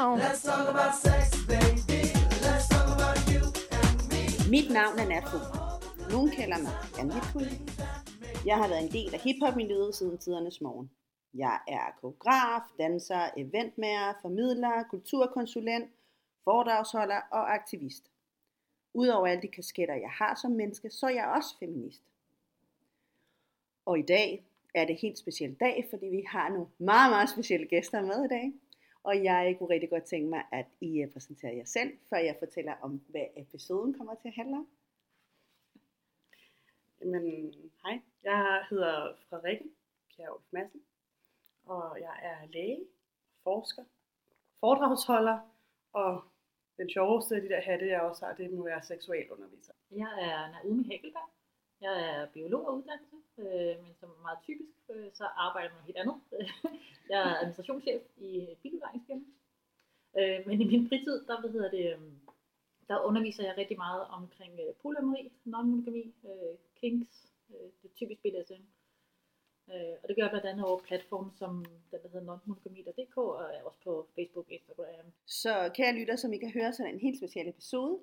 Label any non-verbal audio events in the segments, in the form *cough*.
on. Let's talk about sex, baby. Let's talk about you and me. Mit navn er Natfru. Nogen kalder mig Anne Jeg har været en del af hiphop-miljøet siden tidernes morgen. Jeg er koreograf, danser, eventmager, formidler, kulturkonsulent, foredragsholder og aktivist. Udover alle de kasketter, jeg har som menneske, så er jeg også feminist. Og i dag er det en helt speciel dag, fordi vi har nogle meget, meget specielle gæster med i dag. Og jeg kunne rigtig godt tænke mig, at I øh, præsenterer jer selv, før jeg fortæller om, hvad episoden kommer til at handle om. Jamen, hej. Jeg hedder Frederikke Kjærulf Madsen, og jeg er læge, forsker, foredragsholder, og den sjoveste af de der hatte, jeg også har, det må være seksualunderviser. Jeg er Naomi Hækkelberg. Jeg er biolog af uddannelse, øh, men som meget typisk, øh, så arbejder jeg med helt andet. *laughs* jeg er administrationschef i et biludlejningsfirma. Øh, men i min fritid, der, hvad hedder det, øhm, der underviser jeg rigtig meget omkring øh, polyamori, non-monogami, øh, kinks, øh, det er typisk BDSM. Øh, og det gør jeg blandt andet over platforme som den, der hedder nonmonogami.dk, og er også på Facebook, og Instagram. Så kære lytter, som I kan høre, så er en helt speciel episode.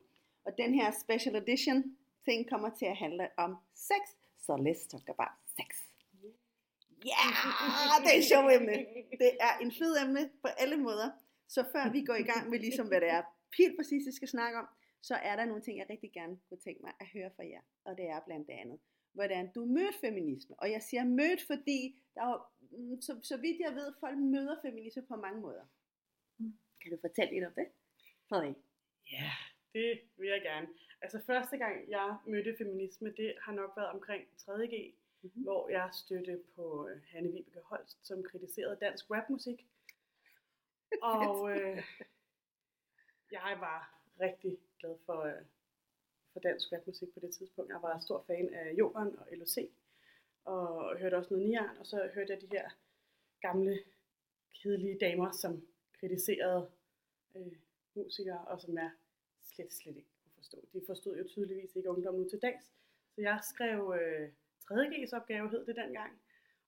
Og den her special edition ting kommer til at handle om sex. Så let's talk about sex. Ja, yeah, det er et sjovt emne. Det er en fed emne på alle måder. Så før vi går i gang med ligesom, hvad det er helt præcis, vi skal snakke om, så er der nogle ting, jeg rigtig gerne kunne tænke mig at høre fra jer. Og det er blandt andet, hvordan du mødte feminisme. Og jeg siger mødt, fordi der er, mm, så, så vidt jeg ved, folk møder feminisme på mange måder. Kan du fortælle lidt om det? Frederik? Ja, det vil jeg gerne. Altså første gang, jeg mødte feminisme, det har nok været omkring 3.G, mm-hmm. hvor jeg støtte på øh, Hanne Vibeke Holst, som kritiserede dansk rapmusik. *laughs* Og øh, jeg var rigtig glad for, øh, for dansk rapmusik på det tidspunkt. Jeg var stor fan af Jorden og LOC, og hørte også noget Nian, og så hørte jeg de her gamle, kedelige damer, som kritiserede øh, musikere, og som jeg slet, slet ikke forstå. De forstod jo tydeligvis ikke ungdom nu til dags. Så jeg skrev øh, 3.G's opgave, hed det dengang,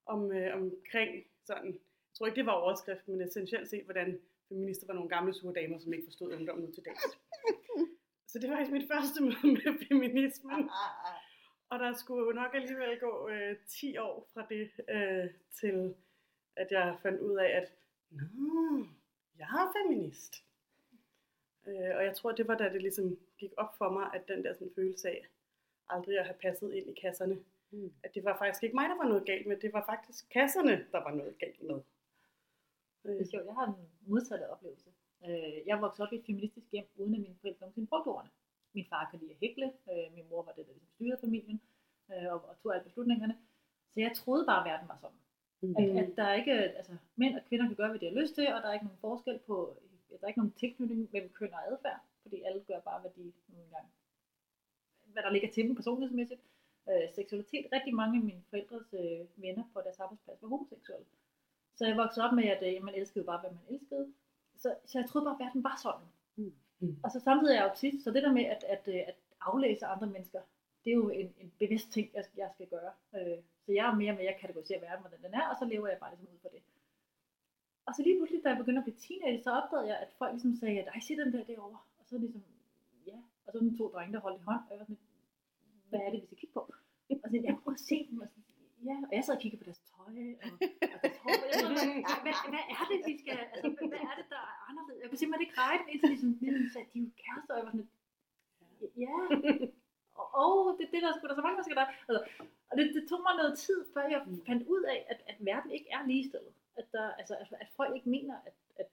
om, øh, omkring sådan, jeg tror ikke det var overskriften, men essentielt set, hvordan feminister var nogle gamle sure damer, som ikke forstod ungdom nu til dags. Så det var faktisk mit første møde med feminismen. Og der skulle jo nok alligevel gå øh, 10 år fra det øh, til, at jeg fandt ud af, at Nå, jeg er feminist. Øh, og jeg tror, det var da det ligesom gik op for mig, at den der sådan følelse af aldrig at have passet ind i kasserne, mm. at det var faktisk ikke mig, der var noget galt med, det var faktisk kasserne, der var noget galt med. Det er sjovt, jeg har en modsatte oplevelse. Øh, jeg voksede op i et feministisk hjem, uden at mine forældre nogensinde brugte ordene. Min far kan lide at hækle, øh, min mor var det, der ligesom styrede familien, øh, og, og tog alle beslutningerne. Så jeg troede bare, at verden var sådan. Mm. At, at der er ikke, altså mænd og kvinder kan gøre, hvad de har lyst til, og der er ikke nogen forskel på, der er ikke nogen tilknytning mellem køn og adfærd, fordi alle gør bare, hvad de nogle gange, hvad der ligger til dem personlighedsmæssigt. Øh, seksualitet, rigtig mange af mine forældres øh, venner på deres arbejdsplads var homoseksuelle. Så jeg voksede op med, at øh, man elskede bare, hvad man elskede. Så, så jeg troede bare, at verden var sådan. Mm. Mm. Og så samtidig er jeg autist, så det der med at, at, øh, at aflæse andre mennesker, det er jo en, en bevidst ting, jeg, jeg skal gøre. Øh, så jeg er mere med at kategorisere verden, hvordan den er, og så lever jeg bare ligesom ud for det. Og så lige pludselig, da jeg begyndte at blive teenager, så opdagede jeg, at folk ligesom sagde, at ej, se den der derovre. Og så ligesom, ja. Og så den to drenge, der holdt i hånd, og jeg var sådan, hvad er det, vi skal kigge på? Og så jeg prøver at se dem, og sådan, ja. Og jeg sad og kiggede på deres tøj, og, og deres hår. Jeg sådan, hvad, hvad, hvad, er det, vi skal, altså, hvad, hvad er det, der er anderledes? Jeg kunne simpelthen ikke regne dem, indtil ligesom, ligesom sagde, de er jo kærester, og jeg var sådan, ja. Og, og det, det der skulle der så mange mennesker der. Altså, og det, det tog mig noget tid, før jeg fandt ud af, at, at verden ikke er ligestillet at, der, altså, at, at folk ikke mener, at, at,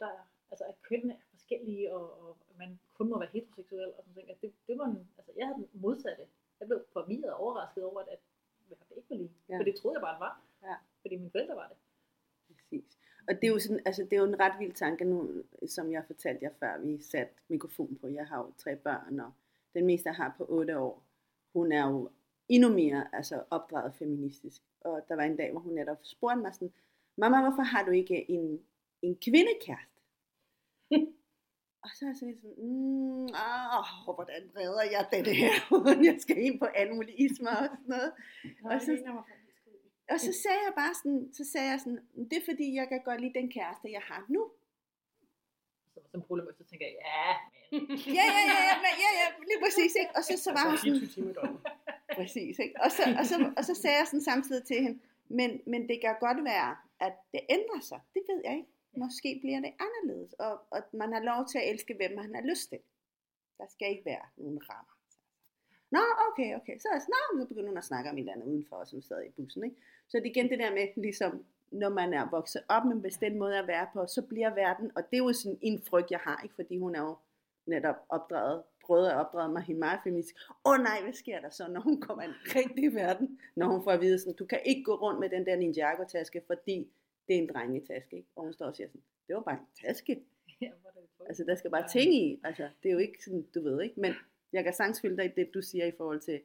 der, altså, at kønnene er forskellige, og, og man kun må være heteroseksuel, og sådan ting. At det, det var en, altså, jeg havde den modsatte. Jeg blev forvirret og overrasket over, at, at det ikke var lige. Ja. For det troede jeg bare, det var. Ja. Fordi mine forældre var det. Præcis. Og det er jo sådan, altså det er jo en ret vild tanke nu, som jeg fortalte jer før vi satte mikrofon på. Jeg har jo tre børn, og den meste jeg har på otte år, hun er jo endnu mere altså, opdraget feministisk. Og der var en dag, hvor hun netop spurgte mig sådan, mamma, hvorfor har du ikke en, en kvindekæreste? *laughs* og så er jeg sådan, mm, åh, hvordan redder jeg det her? *laughs* jeg skal ind på animalisme og sådan noget. og, så, og så sagde jeg bare sådan, så sagde jeg sådan, det er fordi, jeg kan godt lide den kæreste, jeg har nu. som, som problemet, så tænker jeg, ja, men... *laughs* Ja, ja, ja, ja, men, ja, ja, lige præcis, ikke? Og så, så var hun sådan, 24 timer i døgnet. præcis, ikke? Og så, og, så, og så sagde jeg sådan samtidig til hende, men, men det kan godt være, at det ændrer sig. Det ved jeg ikke. Måske bliver det anderledes, og, og man har lov til at elske, hvem man har lyst til. Der skal ikke være nogen rammer. Nå, okay, okay. Så, Nå, så begynder hun at snakke om et eller andet udenfor, som sad i bussen. Ikke? Så det er igen det der med, ligesom, når man er vokset op med en bestemt måde at være på, så bliver verden, og det er jo sådan en frygt, jeg har, ikke? fordi hun er jo netop opdraget, prøvet at opdrage mig hende meget feministisk. Åh oh, nej, hvad sker der så, når hun kommer i verden? Når hun får at vide sådan, du kan ikke gå rundt med den der Ninjago-taske, fordi det er en drengetaske. Ikke? Og hun står og siger sådan, det var bare en taske. *laughs* Ja. Altså, der skal bare ting i. Altså, det er jo ikke sådan, du ved ikke. Men jeg kan sagtens følge dig i det, du siger i forhold til,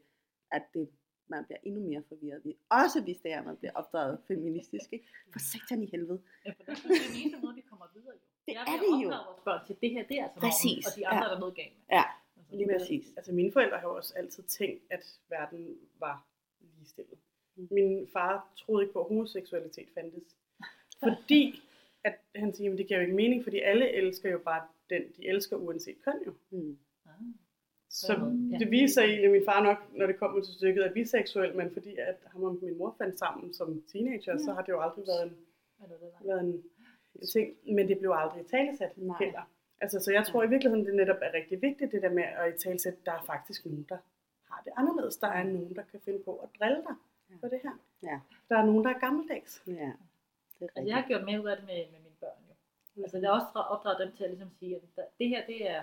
at det, man bliver endnu mere forvirret. Vi- Også hvis det er, at man bliver opdraget feministisk. Ikke? For satan i helvede. Ja, for det er den eneste måde, vi kommer videre jo. Det er, er det jo. vores børn til, det her, det er altså Præcis, og de andre ja. er noget galt med. Ja, Altså, lige Men- præcis. Altså mine forældre har jo også altid tænkt, at verden var ligestillet. Mm. Min far troede ikke på, at homoseksualitet fandtes. Fordi, at han siger, at det giver jo ikke mening, fordi alle elsker jo bare den, de elsker uanset køn jo. Mm. Ah. Så Ja. det viser egentlig min far nok, når det kommer til stykket, er biseksuel, men fordi at ham og min mor fandt sammen som teenager, Ja. så har det jo aldrig været en, været en, en ting, men det blev aldrig talesat Nej. heller. Altså, så jeg tror i virkeligheden, det netop er rigtig vigtigt, det der med at i talesæt, der er faktisk nogen, der har det anderledes. Der er nogen, der kan finde på at drille dig Ja. på det her. Ja. Der er nogen, der er gammeldags. Ja, det Altså, jeg har gjort mere ud af det med, med mine børn jo. Altså, det er også opdraget dem til at ligesom sige, at der, det her, det er,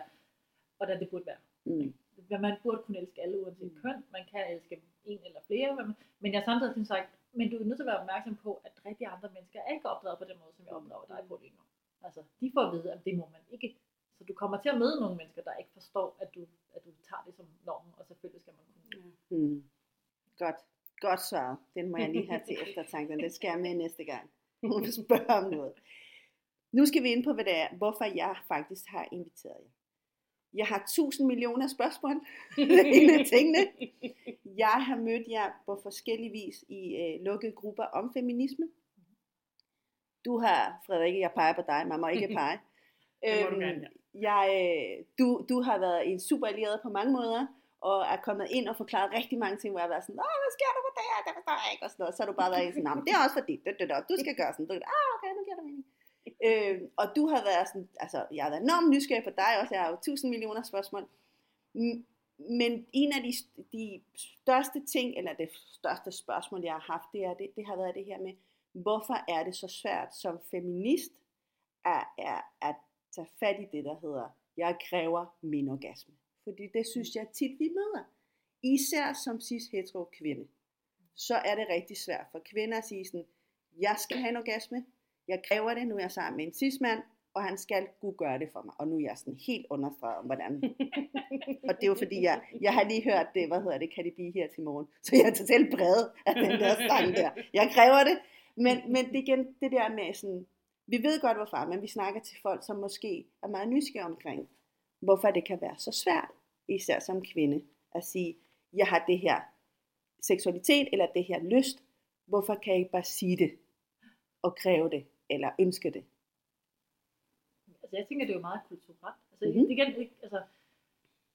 hvordan det burde være. Mm. Men Man burde kunne elske alle uanset Mm. køn. Man kan elske en eller flere. Men, men jeg har samtidig synes sagt, men du er nødt til at være opmærksom på, at rigtig andre mennesker er ikke opdraget på den måde, som jeg opdrager dig på lige nu. Altså, de får at vide, at det må man ikke. Så du kommer til at møde nogle mennesker, der ikke forstår, at du, at du tager det som normen, og selvfølgelig skal man kunne. Mm. Godt. Godt svaret. Den må jeg lige have til eftertanke. Det skal jeg med næste gang. Hun vil spørge om noget. Nu skal vi ind på, hvad det er, hvorfor jeg faktisk har inviteret jer. Jeg har tusind millioner spørgsmål. *laughs* En af tingene. Jeg har mødt jer på forskellige vis i øh, lukkede grupper om feminisme. Du har, Frederikke, jeg peger på dig, man må ikke pege. *laughs* Du gerne, ja. jeg, øh, du, du har været en super allieret på mange måder, og er kommet ind og forklaret rigtig mange ting, hvor jeg har været sådan, Åh, hvad sker der for det her, det forstår jeg ikke, og sådan noget. Så har du bare været sådan, "Nå, det er også fordi, det, det, det, du skal gøre sådan, ah, okay, nu giver det mening. Øh, og du har været sådan, altså, jeg har været enormt nysgerrig på dig også, jeg har jo tusind millioner spørgsmål. Men en af de, de største ting, eller det største spørgsmål, jeg har haft, det, er, det, det har været det her med, hvorfor er det så svært som feminist at, at, at tage fat i det, der hedder, jeg kræver min orgasme. Fordi det synes jeg tit, vi møder. Især som cis-hetero kvinde. Så er det rigtig svært for kvinder at sige sådan, jeg skal have en orgasme, jeg kræver det, nu er jeg sammen med en cis-mand, og han skal kunne gøre det for mig. Og nu er jeg sådan helt understreget om, hvordan. og det er jo fordi, jeg, jeg har lige hørt det, hvad hedder det, kan det blive her til morgen. Så jeg er totalt bred af den der sang der. Jeg kræver det. Men, men det igen det der med sådan, vi ved godt hvorfor, men vi snakker til folk, som måske er meget nysgerrige omkring, hvorfor det kan være så svært, især som kvinde, at sige, jeg har det her seksualitet, eller det her lyst, hvorfor kan jeg ikke bare sige det, og kræve det, eller ønske det? Altså, jeg tænker, det er jo meget kulturelt. Altså, Mhm. mm-hmm. det igen, ikke, altså,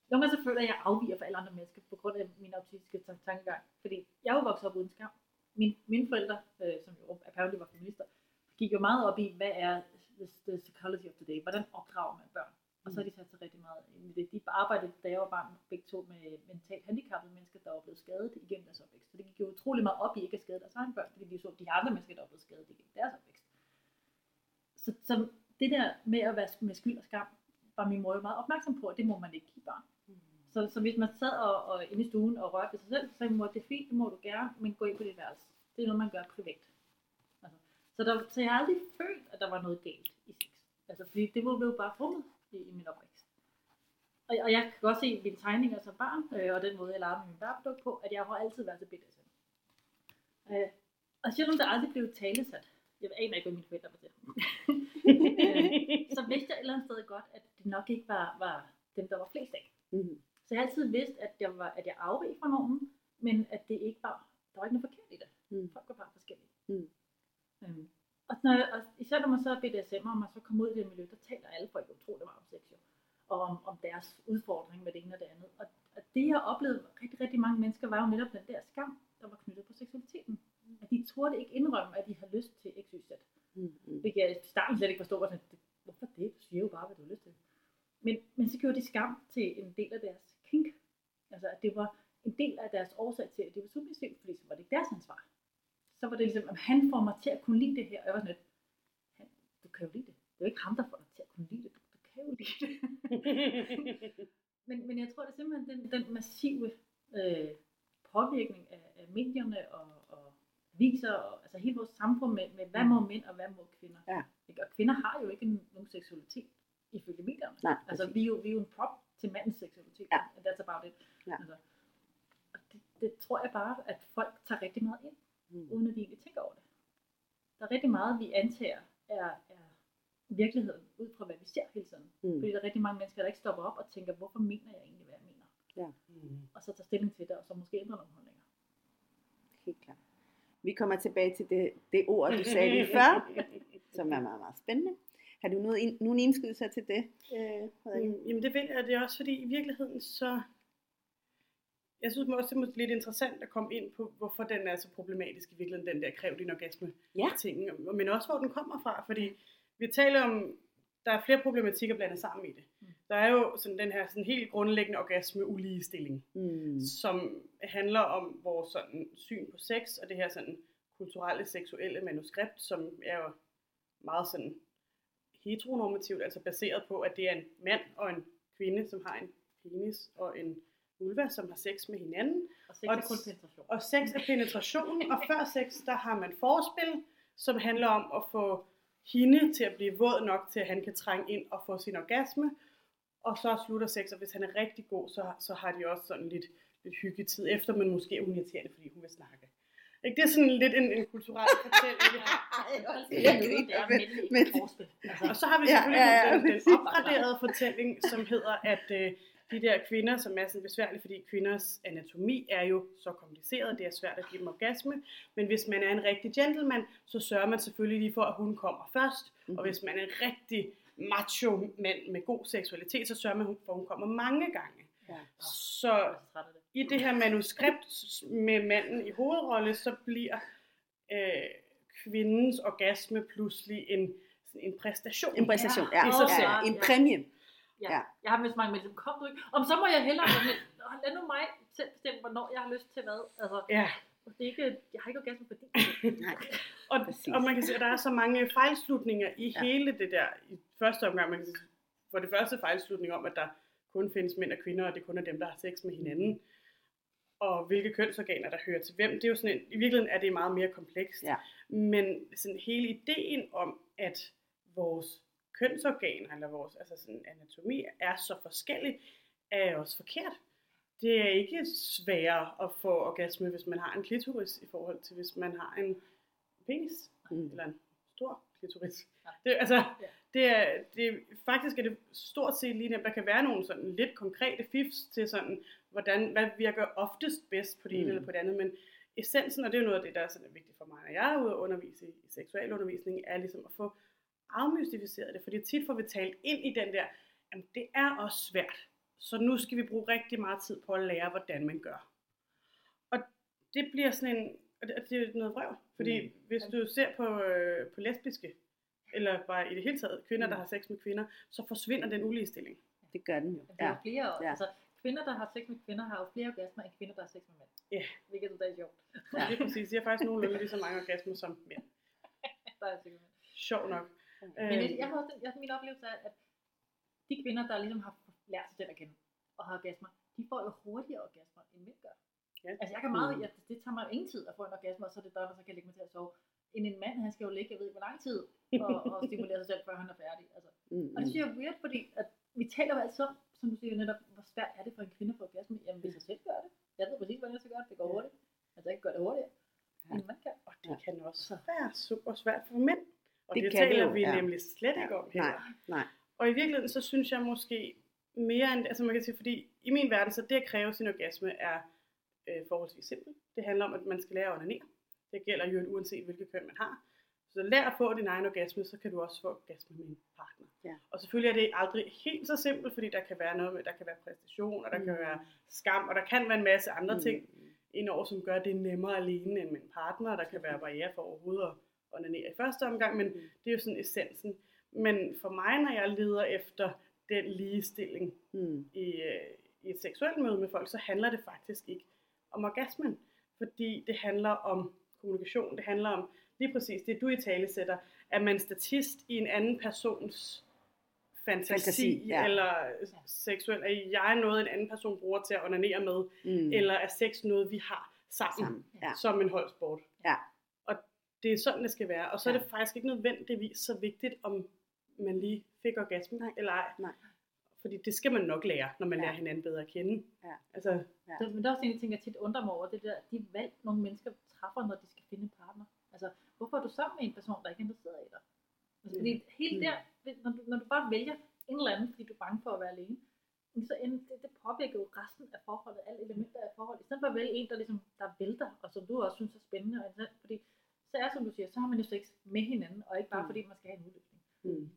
nogle gange så føler jeg, at jeg afviger fra alle andre mennesker på grund af min autistiske tan- tankegang. Fordi jeg er jo vokset op uden skam. Min, mine forældre, øh, som jo apparently var feminister, gik jo meget op i, hvad er the, the psychology of today? Hvordan opdrager man børn? Og så har de sat sig rigtig meget ind i det. De arbejdede, da jeg var barn, begge to med mentalt handicappede mennesker, der var blevet skadet igennem deres opvækst. Så det gik jo utrolig meget op i ikke at skade deres egne børn, fordi de så de andre mennesker, der var blevet skadet igennem deres opvækst. Så, så det der med at være med skyld og skam, var min mor jo meget opmærksom på, at det må man ikke give børn. Så, så hvis man sad og, og inde i stuen og rørte ved sig selv, så sagde min mor, det er fint, det må du gerne, men gå ind på dit værelse. Det er noget, man gør privat. Altså, så, der, så jeg har aldrig følt, at der var noget galt i sex. Altså, fordi det var jo bare rummet i, i min opvækst. Og, og jeg kan godt se mine tegninger som barn, øh, og den måde, jeg med min barbeduk på, at jeg har altid været til BDSM. Øh, og selvom der aldrig blev talesat, jeg aner ikke, hvad mine forældre var til, *laughs* øh, så vidste jeg et eller andet sted godt, at det nok ikke var, var dem, der var flest af. Mm. Så jeg har altid vidst, at jeg, var, at jeg afveg fra nogen, men at det ikke var, der var ikke noget forkert i det. Mm. Folk var bare forskellige. Mm. Øhm, og, når, og især når man så er BDSM, og man så kommer ud i det miljø, der taler alle folk utrolig meget om sex jo. Og om, om deres udfordring med det ene og det andet. Og, og det jeg oplevede rigtig, rigtig mange mennesker, var jo netop den der skam, der var knyttet på seksualiteten. At de turde ikke indrømme, at de har lyst til XYZ. Mm, mm. Hvilket jeg i starten slet ikke forstod, var sådan, hvorfor det? Du siger jo bare, hvad du har lyst til. Men, men så gjorde de skam til en del af deres kink. Altså, at det var en del af deres årsag til, at det var submissivt, fordi så var det ikke deres ansvar. Så var det ligesom, at han får mig til at kunne lide det her. Og jeg var sådan lidt, han, du kan jo lide det. Det er jo ikke ham, der får dig til at kunne lide det. Du, kan jo lide det. *laughs* men, men jeg tror, det er simpelthen den, den massive øh, påvirkning af, af medierne og, og viser, og, altså hele vores samfund med, med hvad må mænd og hvad må kvinder. Ja. Ikke? Og kvinder har jo ikke nogen seksualitet ifølge medierne. Nej, altså vi er, jo, vi er jo en prop til mandens seksualitet. Ja. And that's about it. Ja. Altså, og det, det tror jeg bare, at folk tager rigtig meget ind, Mm. uden at de egentlig tænker over det. Der er rigtig meget, vi antager er, er virkeligheden, ud fra hvad vi ser hele tiden. Mm. Fordi der er rigtig mange mennesker, der ikke stopper op og tænker, hvorfor mener jeg egentlig, hvad jeg mener? Mm. Og så tager stilling til det, og så måske ændrer nogle holdninger. Helt klart. Vi kommer tilbage til det, det ord, du sagde lige *laughs* før, som er meget, meget spændende. Har du noget, ind- nogle indskydelser til det? Øh? Mm, Jamen det jeg, det er også fordi i virkeligheden så, jeg synes også det er måske lidt interessant at komme ind på, hvorfor den er så problematisk i virkeligheden, den der kræv din orgasme Ja. ting, men også hvor den kommer fra, fordi vi taler om, der er flere problematikker blandet sammen i det. Mm. Der er jo sådan den her sådan helt grundlæggende orgasme uligestilling, Mm. som handler om vores sådan syn på sex, og det her sådan kulturelle seksuelle manuskript, som er jo meget sådan heteronormativt, altså baseret på, at det er en mand og en kvinde, som har en penis og en vulva, som har sex med hinanden. Og sex Og er kun penetration. Og sex er penetration, og før sex, der har man forspil, som handler om at få hende til at blive våd nok til, at han kan trænge ind og få sin orgasme. Og så slutter sex, og hvis han er rigtig god, så, så har de også sådan lidt, lidt hyggetid efter, men måske er hun irriterende, fordi hun vil snakke. Ikke? Det er sådan lidt en, en kulturel fortælling. vi har. *laughs* Og så har vi Ja, selvfølgelig ja, ja, den, den præcis. opgraderede fortælling, som hedder, at øh, de der kvinder, som er sådan besværlige, fordi kvinders anatomi er jo så kompliceret, det er svært at give dem orgasme, men hvis man er en rigtig gentleman, så sørger man selvfølgelig lige for, at hun kommer først, Mhm. og hvis man er en rigtig macho mand med god seksualitet, så sørger man for, at hun kommer mange gange. Ja. Så i det her manuskript med manden i hovedrolle, så bliver øh, kvindens orgasme pludselig en, en præstation. En præstation, ja. I sig ja, selv. ja. En præmie. Ja. Ja. Jeg har mødt mange mennesker, kom du ikke? Om så må jeg hellere, men, "Åh, lad nu mig selv bestemme, hvornår jeg har lyst til hvad. Altså, Ja, det er ikke, jeg har ikke orgasme fordi. *laughs* Nej. og, Præcis. og man kan se, at der er så mange fejlslutninger i ja. hele det der, i første omgang, man kan sige, for det første fejlslutning om, at der kun findes mænd og kvinder, og det kun er dem, der har sex med hinanden, og hvilke kønsorganer, der hører til hvem, det er jo sådan en, i virkeligheden er det meget mere komplekst. Ja. Men sådan hele ideen om, at vores kønsorganer, eller vores altså sådan anatomi, er så forskellig, er også forkert. Det er ikke sværere at få orgasme, hvis man har en klitoris, i forhold til hvis man har en penis, Mm. eller en stor klitoris. Ja. Det, altså, Ja. det er, det, faktisk er det stort set lige nemt. Der kan være nogle sådan lidt konkrete fifs til sådan, hvordan, hvad virker oftest bedst på det ene Mm. eller på det andet, men essensen, og det er noget af det, der er sådan vigtigt for mig, når jeg er ude og undervise i, i seksualundervisning, er ligesom at få afmystificeret det, fordi tit får vi talt ind i den der, jamen det er også svært, så nu skal vi bruge rigtig meget tid på at lære, hvordan man gør. Og det bliver sådan en, og det, er noget vrøv, fordi Mm. hvis du ser på, øh, på lesbiske, eller bare i det hele taget, kvinder, der Mm. har sex med kvinder, så forsvinder den uligestilling. Det gør den jo. Men det er Ja. flere, Ja. ja. altså kvinder, der har sex med kvinder, har jo flere orgasmer, end kvinder, der har sex med mænd. Ja. Hvilket er da sjovt. Ja. Det er præcis, de har faktisk nogenlunde lige så mange orgasmer som mænd. *laughs* Der er mænd. Sjov nok. Men jeg, jeg har også, jeg, min oplevelse er, at de kvinder, der ligesom har lært sig selv at kende og har orgasmer, de får jo hurtigere orgasmer, end mænd gør. Ja. Altså jeg kan meget, Mm. jeg, det tager mig jo ingen tid at få en orgasme, og så er det døgn, og så kan jeg lægge mig til at sove. End en mand, han skal jo ligge, jeg ved ikke hvor lang tid, og, og stimulere sig selv, før han er færdig. Altså. Mm, Og det synes jeg er weird, fordi at vi taler jo altid om, som du siger netop, hvor svært er det for en kvinde at få orgasme? Jamen hvis jeg selv gør det. Jeg ved præcis, hvordan jeg skal gøre det. Det går hurtigt. Altså jeg kan gøre det hurtigere, Ja. end en mand kan. Og det Ja. kan også være super svært for mænd. Og Det det, taler jo, vi ja. nemlig slet ikke om her. Nej, nej. Og i virkeligheden, så synes jeg måske mere end, altså man kan sige, fordi i min verden, så det at kræve sin orgasme er øh, forholdsvis simpelt. Det handler om, at man skal lære at onanere. Det gælder jo uanset hvilket køn man har. Så lær at få din egen orgasme, så kan du også få orgasme med en partner. Ja. Og selvfølgelig er det aldrig helt så simpelt, fordi der kan være noget med, der kan være præstation, og der kan være skam, og der kan være en masse andre ting indover, som gør det nemmere alene end med en partner. Der kan være barriere for overhovedet at onanere i første omgang, men Mm. det er jo sådan essensen. Men for mig, når jeg leder efter den ligestilling Mm. i, øh, i et seksuelt møde med folk, så handler det faktisk ikke om orgasmen. Fordi det handler om kommunikation, det handler om lige præcis det, du i tale sætter, at man statist i en anden persons fantasi, Fantasi, ja. eller seksuel, at jeg er noget, en anden person bruger til at onanere med, mm. eller er sex noget, vi har sammen, Sammen. Ja. som en holdsport. Ja. Det er sådan, det skal være. Og så er Ja. det faktisk ikke nødvendigvis så vigtigt, om man lige fik orgasme Nej. eller ej. Nej. Fordi det skal man nok lære, når man Ja. lærer hinanden bedre at kende. Ja. Altså, Ja. Det, men der er også en ting, jeg tit undrer mig over, det der, de valg, nogle mennesker træffer, når de skal finde en partner. Altså, hvorfor er du sammen med en person, der ikke er interesseret i dig? Altså, fordi helt Mm. der, når du, når du bare vælger en eller anden, fordi du er bange for at være alene, så end, det, det påvirker jo resten af forholdet, alle elementer af forholdet. I stedet for at vælge en, der, ligesom, der vælter, og som du også synes er spændende, og fordi så er som du siger, så har man jo sex med hinanden, og ikke bare Mm. fordi man skal have en udløsning. Mm.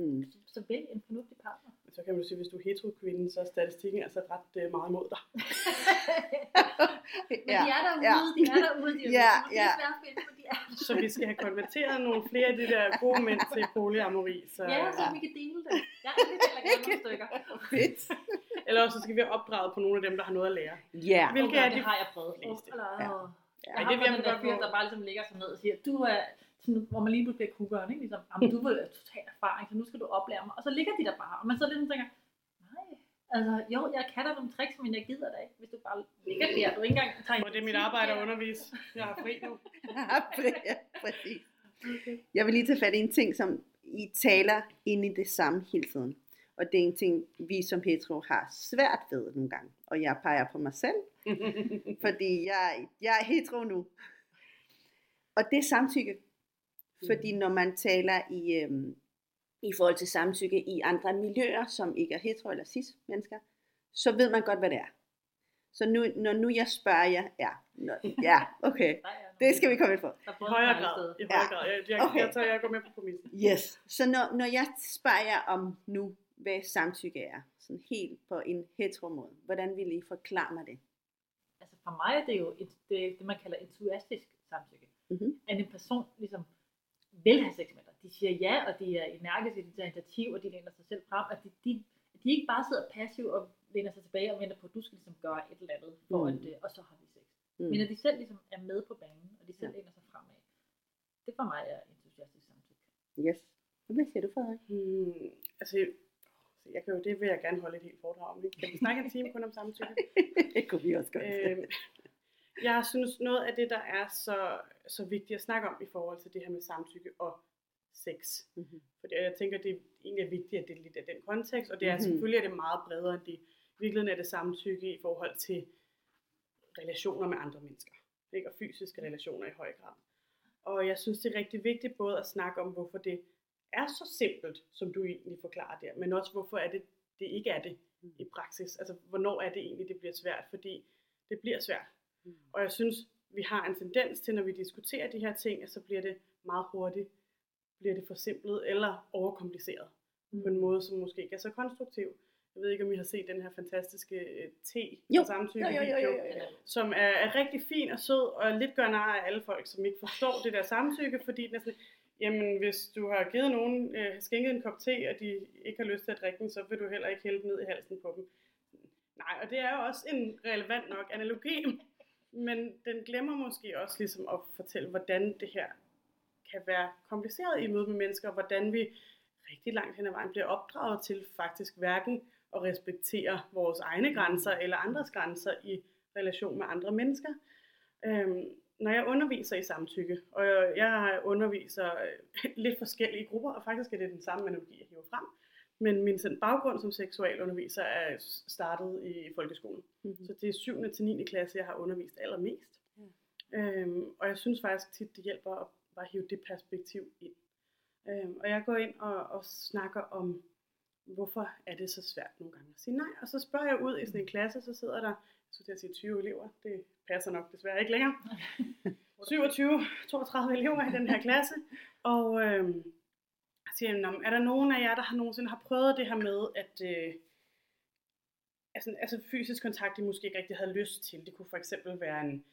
Mm. Så, så vælg en fornuftig partner. så kan man sige, hvis du er hetero-kvinde, så er statistikken altså ret øh, meget mod dig. *laughs* Men de er derude, ja. de er derude, de er *laughs* Ja, derude. ja. Det er at finde, de er Så vi skal have konverteret nogle flere af de der gode mænd til polyamori. Så, Ja, så vi kan dele det. Jeg anbefaler gerne *laughs* nogle stykker. Fedt. Eller også så skal vi have opdraget på nogle af dem, der har noget at lære. Ja. Hvilke Okay, er det de har jeg prøvet. Oh, Ja. Ja. Ja. Jeg Ej, har det jeg den der fyr, der bare ligesom ligger sig ned og siger, du er, sådan, hvor man lige pludselig bliver kuggeren, ikke? Ligesom, jamen, du vil total erfaring, så nu skal du oplære mig. Og så ligger de der bare, og man så lidt tænker, nej, altså, jo, jeg kan da nogle tricks, men jeg gider da ikke, hvis du bare ligger der, du ikke engang tager Og det er mit arbejde at undervise. Jeg har fri nu. *laughs* ja, præcis. Jeg vil lige tage fat i en ting, som I taler ind i det samme hele tiden. Og det er en ting, vi som hetero har svært ved nogle gange. Og jeg peger på mig selv, *laughs* fordi jeg, jeg er hetero nu. Og det er samtykke. Fordi når man taler i, øhm, i forhold til samtykke i andre miljøer, som ikke er hetero eller cis mennesker, så ved man godt, hvad det er. Så nu, når nu jeg spørger jer, ja, når, ja, okay, *laughs* det skal vi komme ind på. I er højere grad. I højere Ja. grad. Jeg, jeg, Okay. jeg, tager, jeg går med på præmissen. Yes. Så når, når jeg spørger jer om nu, hvad samtykke er, sådan helt på en hetero måde, hvordan vil I forklare mig det? For mig er det jo et, det, det, man kalder entusiastisk samtykke. Mhm. At en person ligesom vil have sex med dig. De siger ja, og de er energiske, de tager initiativ, og de læner sig selv frem. At de, de, at de ikke bare sidder passivt og læner sig tilbage og venter på, at du skal ligesom gøre et eller andet, for Mm. at, øh, og så har vi sex. Mm. Men at de selv ligesom er med på banen, og de selv Ja. læner sig fremad. Det for mig er entusiastisk samtykke. Yes. Hvad siger du, Frederik? Hmm, altså, jeg kan jo, det vil jeg gerne holde et helt foredrag om. Ikke? Kan vi *laughs* snakke en time kun om samtykke? *laughs* det kunne vi også godt. øh, jeg synes, noget af det, der er så, så vigtigt at snakke om i forhold til det her med samtykke og sex. Mhm. Fordi jeg tænker, det er egentlig er vigtigt, at det er lidt af den kontekst, og det er Mhm. selvfølgelig er det meget bredere end det. I virkeligheden er det samtykke i forhold til relationer med andre mennesker. Ikke? Og fysiske relationer i høj grad. Og jeg synes, det er rigtig vigtigt både at snakke om, hvorfor det er så simpelt, som du egentlig forklarer der, men også hvorfor er det, det ikke er det i praksis. Altså, hvornår er det egentlig, det bliver svært? Fordi det bliver svært. Mm. Og jeg synes, vi har en tendens til, når vi diskuterer de her ting, at så bliver det meget hurtigt, bliver det forsimplet eller overkompliceret Mm. på en måde, som måske ikke er så konstruktiv. Jeg ved ikke, om I har set den her fantastiske øh, te Jo. samtykke Jo, jo, jo, jo, jo. Eller, som er, er rigtig fin og sød, og lidt gør nar af alle folk, som ikke forstår det der samtykke, fordi den er sådan, jamen hvis du har givet nogen øh, skænket en kop te, og de ikke har lyst til at drikke den, så vil du heller ikke hælde den ned i halsen på dem. Nej, og det er jo også en relevant nok analogi, *laughs* men den glemmer måske også ligesom at fortælle, hvordan det her kan være kompliceret i møde med mennesker, og hvordan vi rigtig langt hen ad vejen bliver opdraget til faktisk hverken at respektere vores egne grænser eller andres grænser i relation med andre mennesker. Øhm, når jeg underviser i samtykke, og jeg, underviser øh, lidt forskellige grupper, og faktisk er det den samme analogi, jeg hiver frem, men min sådan, baggrund som seksualunderviser er startet i folkeskolen. Mhm. Så det er 7. til 9. klasse, jeg har undervist allermest. Ja. Øhm, og jeg synes faktisk tit, det hjælper at bare hive det perspektiv ind. Øhm, og jeg går ind og, og snakker om, hvorfor er det så svært nogle gange at sige nej. Og så spørger jeg ud i sådan en klasse, så sidder der, skulle til at sige 20 elever, det passer nok desværre ikke længere. 27, 32 elever i den her klasse, og, øhm, siger jeg, "Nå, men er der nogen af jer, der har nogensinde har prøvet det her med, at øh, altså, altså fysisk kontakt, de måske ikke rigtig havde lyst til. Det kunne for eksempel være en,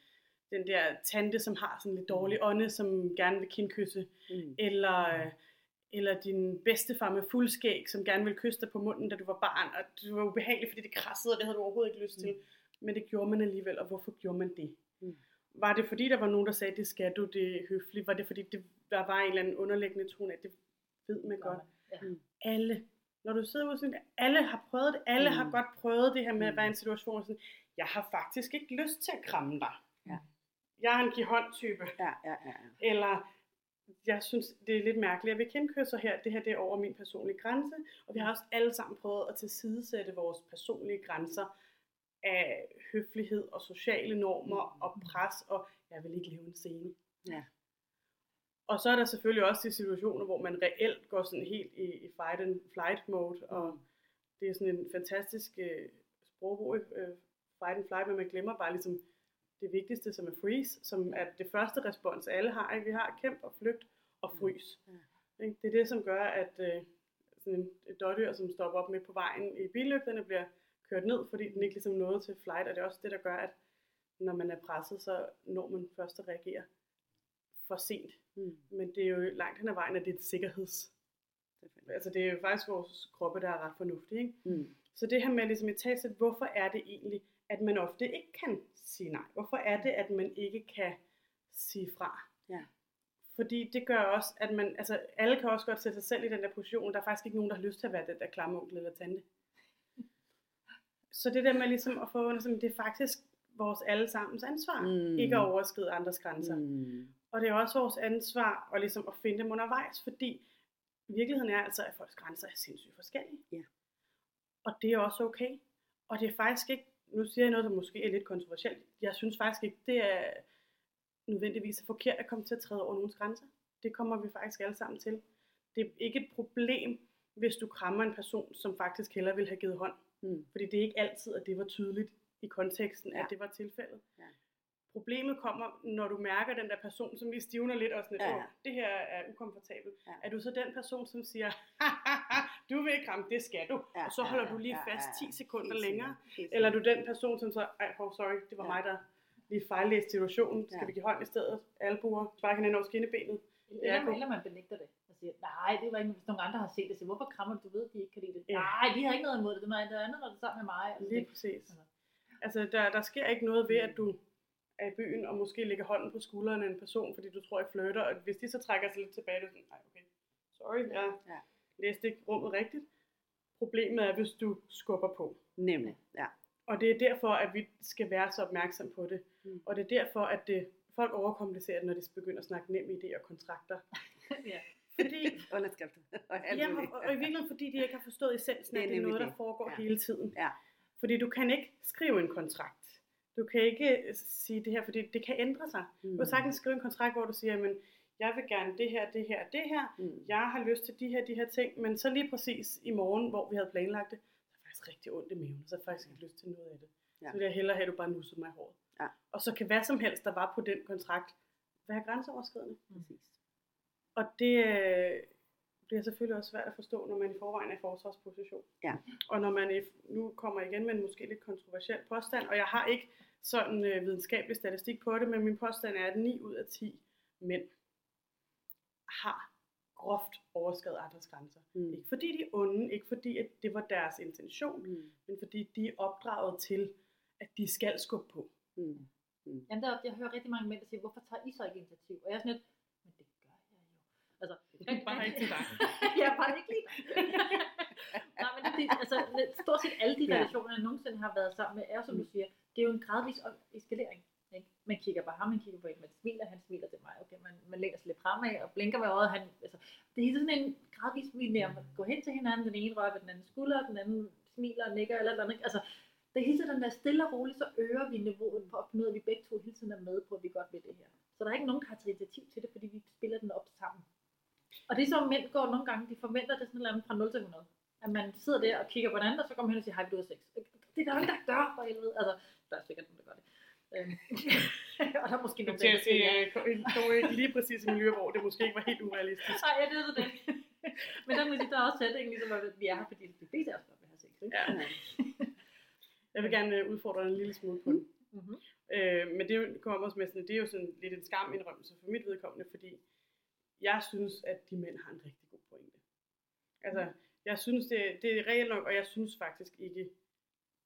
den der tante, som har sådan lidt dårlig ånde, som gerne vil kindkysse, Mm. eller, øh, eller din bedstefar med fuldskæg, som gerne ville kysse dig på munden, da du var barn, og det var ubehageligt, fordi det krassede, og det havde du overhovedet ikke lyst til. Men det gjorde man alligevel, og hvorfor gjorde man det? Mm. Var det fordi, der var nogen, der sagde, det skal du, det er høfligt? Var det fordi, det, der var en eller anden underliggende tone af, det ved man godt? Ja. Alle. Når du sidder ude sådan, alle har prøvet det. Alle Mm. har godt prøvet det her med at Mm. være i en situation, sådan, jeg har faktisk ikke lyst til at kramme dig. Ja. Jeg er en giv hånd-type. Ja, ja, ja. ja. Eller, jeg synes, det er lidt mærkeligt, at vi kendkysser her. Det her det er over min personlige grænse. Og vi har også alle sammen prøvet at tilsidesætte vores personlige grænser af høflighed og sociale normer og pres, og jeg vil ikke leve en scene. Ja. Og så er der selvfølgelig også de situationer, hvor man reelt går sådan helt i, i fight and flight mode, og det er sådan en fantastisk øh, sprogbrug, øh, fight and flight, men man glemmer bare ligesom det vigtigste, som er freeze, som er det første respons, alle har. Ikke? Vi har kæmp og flygt og frys. Ikke? Det er det, som gør, at øh, sådan en, dårdyr, som stopper op midt på vejen i billygterne, bliver kørt ned, fordi den ikke ligesom nåede til flight, og det er også det, der gør, at når man er presset, så når man først at reagere for sent. Mm. Men det er jo langt hen ad vejen, at det er et sikkerheds... Altså det er jo faktisk vores kroppe, der er ret fornuftige. Ikke? Mm. Så det her med ligesom et talt, hvorfor er det egentlig, at man ofte ikke kan sige nej? Hvorfor er det, at man ikke kan sige fra? Ja. Fordi det gør også, at man, altså alle kan også godt sætte sig selv i den der position, der er faktisk ikke nogen, der har lyst til at være den der klamme onkel eller tante. Så det der med ligesom at få, ligesom, det er faktisk vores allesammens ansvar, Mm. ikke at overskride andres grænser. Mm. Og det er også vores ansvar at, ligesom at finde dem undervejs, fordi virkeligheden er altså, at folks grænser er sindssygt forskellige. Ja. Og det er også okay. Og det er faktisk ikke, nu siger jeg noget, der måske er lidt kontroversielt, jeg synes faktisk ikke, det er nødvendigvis er forkert at komme til at træde over nogens grænser. Det kommer vi faktisk alle sammen til. Det er ikke et problem, hvis du krammer en person, som faktisk hellere vil have givet hånd. Mm. Fordi det er ikke altid, at det var tydeligt i konteksten, ja. Ja. at det var tilfældet. Ja. Problemet kommer, når du mærker den der person, som lige stivner lidt og sådan lidt, Ja, ja. ja. det her er ukomfortabelt. Ja. Er du så den person, som siger, *laughs* du vil ikke ramme, det skal du. Ja, og så ja, holder ja, du lige ja, fast ja, 10 sekunder Helt længere. helt Eller er du den person, som så, ej, oh, sorry, det var Ja. mig, der lige fejllæste situationen. Skal Ja. vi give hånd i stedet? Albuer, sparke hinanden over skinnebenet. Eller, Ja, eller man benægter det og siger, nej, det var ikke, hvis nogle andre har set det, så hvorfor krammer du, du ved, de ikke kan lide det? Ja. Nej, de har ikke noget imod det, det er noget andet, når det er sammen med mig. Altså, Lige det, præcis. Altså. Altså, der, der sker ikke noget ved, at du er i byen og måske lægger hånden på skulderen af en person, fordi du tror, I flytter. Og hvis de så trækker sig lidt tilbage, er sådan, nej, okay, sorry, jeg Ja. læste ikke rummet rigtigt. Problemet er, hvis du skubber på. Nemlig, ja. Og det er derfor, at vi skal være så opmærksom på det. Mm. Og det er derfor, at det, folk overkomplicerer det, når de begynder at snakke nem idé og kontrakter. *laughs* ja. Fordi, *laughs* Underskrifter. Og jamen, og, og i virkeligheden, fordi de ikke har forstået essensen af, Det at det er noget, der foregår Ja. hele tiden. Ja. Fordi du kan ikke skrive en kontrakt. Du kan ikke øh, sige det her, fordi det kan ændre sig. Mm. Du kan sagtens skrive en kontrakt, hvor du siger, men jeg vil gerne det her, det her, det her. Mm. Jeg har lyst til de her, de her ting. Men så lige præcis i morgen, hvor vi havde planlagt det, så er faktisk rigtig ondt i maven. Så har jeg faktisk ikke lyst til noget af det. Ja. Så vil jeg hellere have, at du bare nussede mig i håret. Ja. Og så kan hvad som helst, der var på den kontrakt, være grænseoverskridende. Præcis. Og det øh, bliver selvfølgelig også svært at forstå, når man i forvejen er i forsvarsposition. Ja. Og når man nu kommer igen med en måske lidt kontroversiel påstand, og jeg har ikke sådan øh, videnskabelig statistik på det, men min påstand er, at 9 ud af 10 mænd har groft overskrevet andres grænser. Mm. Ikke fordi de er onde, ikke fordi at det var deres intention, Mm. men fordi de er opdraget til, at de skal skubbe på. Mm. Jamen, der, jeg hører rigtig mange mænd, der siger, hvorfor tager I så ikke initiativ? Og jeg er sådan lidt, men det gør jeg jo. Altså, Bare ikke til dig. *laughs* jeg er bare ikke lige *laughs* Nej, men det, altså, stort set alle de Ja. relationer, jeg nogensinde har været sammen med, er som du siger, det er jo en gradvis eskalering. Ikke? Man kigger på ham, man kigger på en, man smiler, han smiler til mig, okay, man, man læner sig lidt fremad og blinker med øjet, han, altså, det er sådan en gradvis, vi nærmer, gå hen til hinanden, den ene rører ved den anden skulder, den anden smiler og nikker eller eller andet, altså, det er hele tiden den der stille og roligt, så øger vi niveauet på at finde ud af, at vi begge to hele tiden er med på, at vi godt vil det her. Så der er ikke nogen, der har taget initiativ til det, fordi vi spiller den op sammen. Og det er så, mænd går nogle gange, de forventer det sådan et eller andet fra 0 til 100. At man sidder der og kigger på den anden, og så kommer hen og siger, hej, er ude af sex. Det er der jo ikke, der gør, for helvede. Altså, der er sikkert nogen, der gør det. Øhm, *laughs* og der er måske Jeg øh, det var ikke lige præcis i miljøer, hvor det måske ikke var helt urealistisk. Nej, det er det. *laughs* Men der må jeg sige, der er også sætningen, ligesom at vi er her, fordi de fleste af os godt vil have sex. Ikke? Ja. Jeg vil gerne øh, udfordre dig en lille smule på den. Mm-hmm. Øh, men det er kommer også med sådan, det er jo sådan lidt en skamindrømmelse for mit vedkommende, fordi jeg synes, at de mænd har en rigtig god pointe. Altså, jeg synes, det, det er reelt nok, og jeg synes faktisk ikke,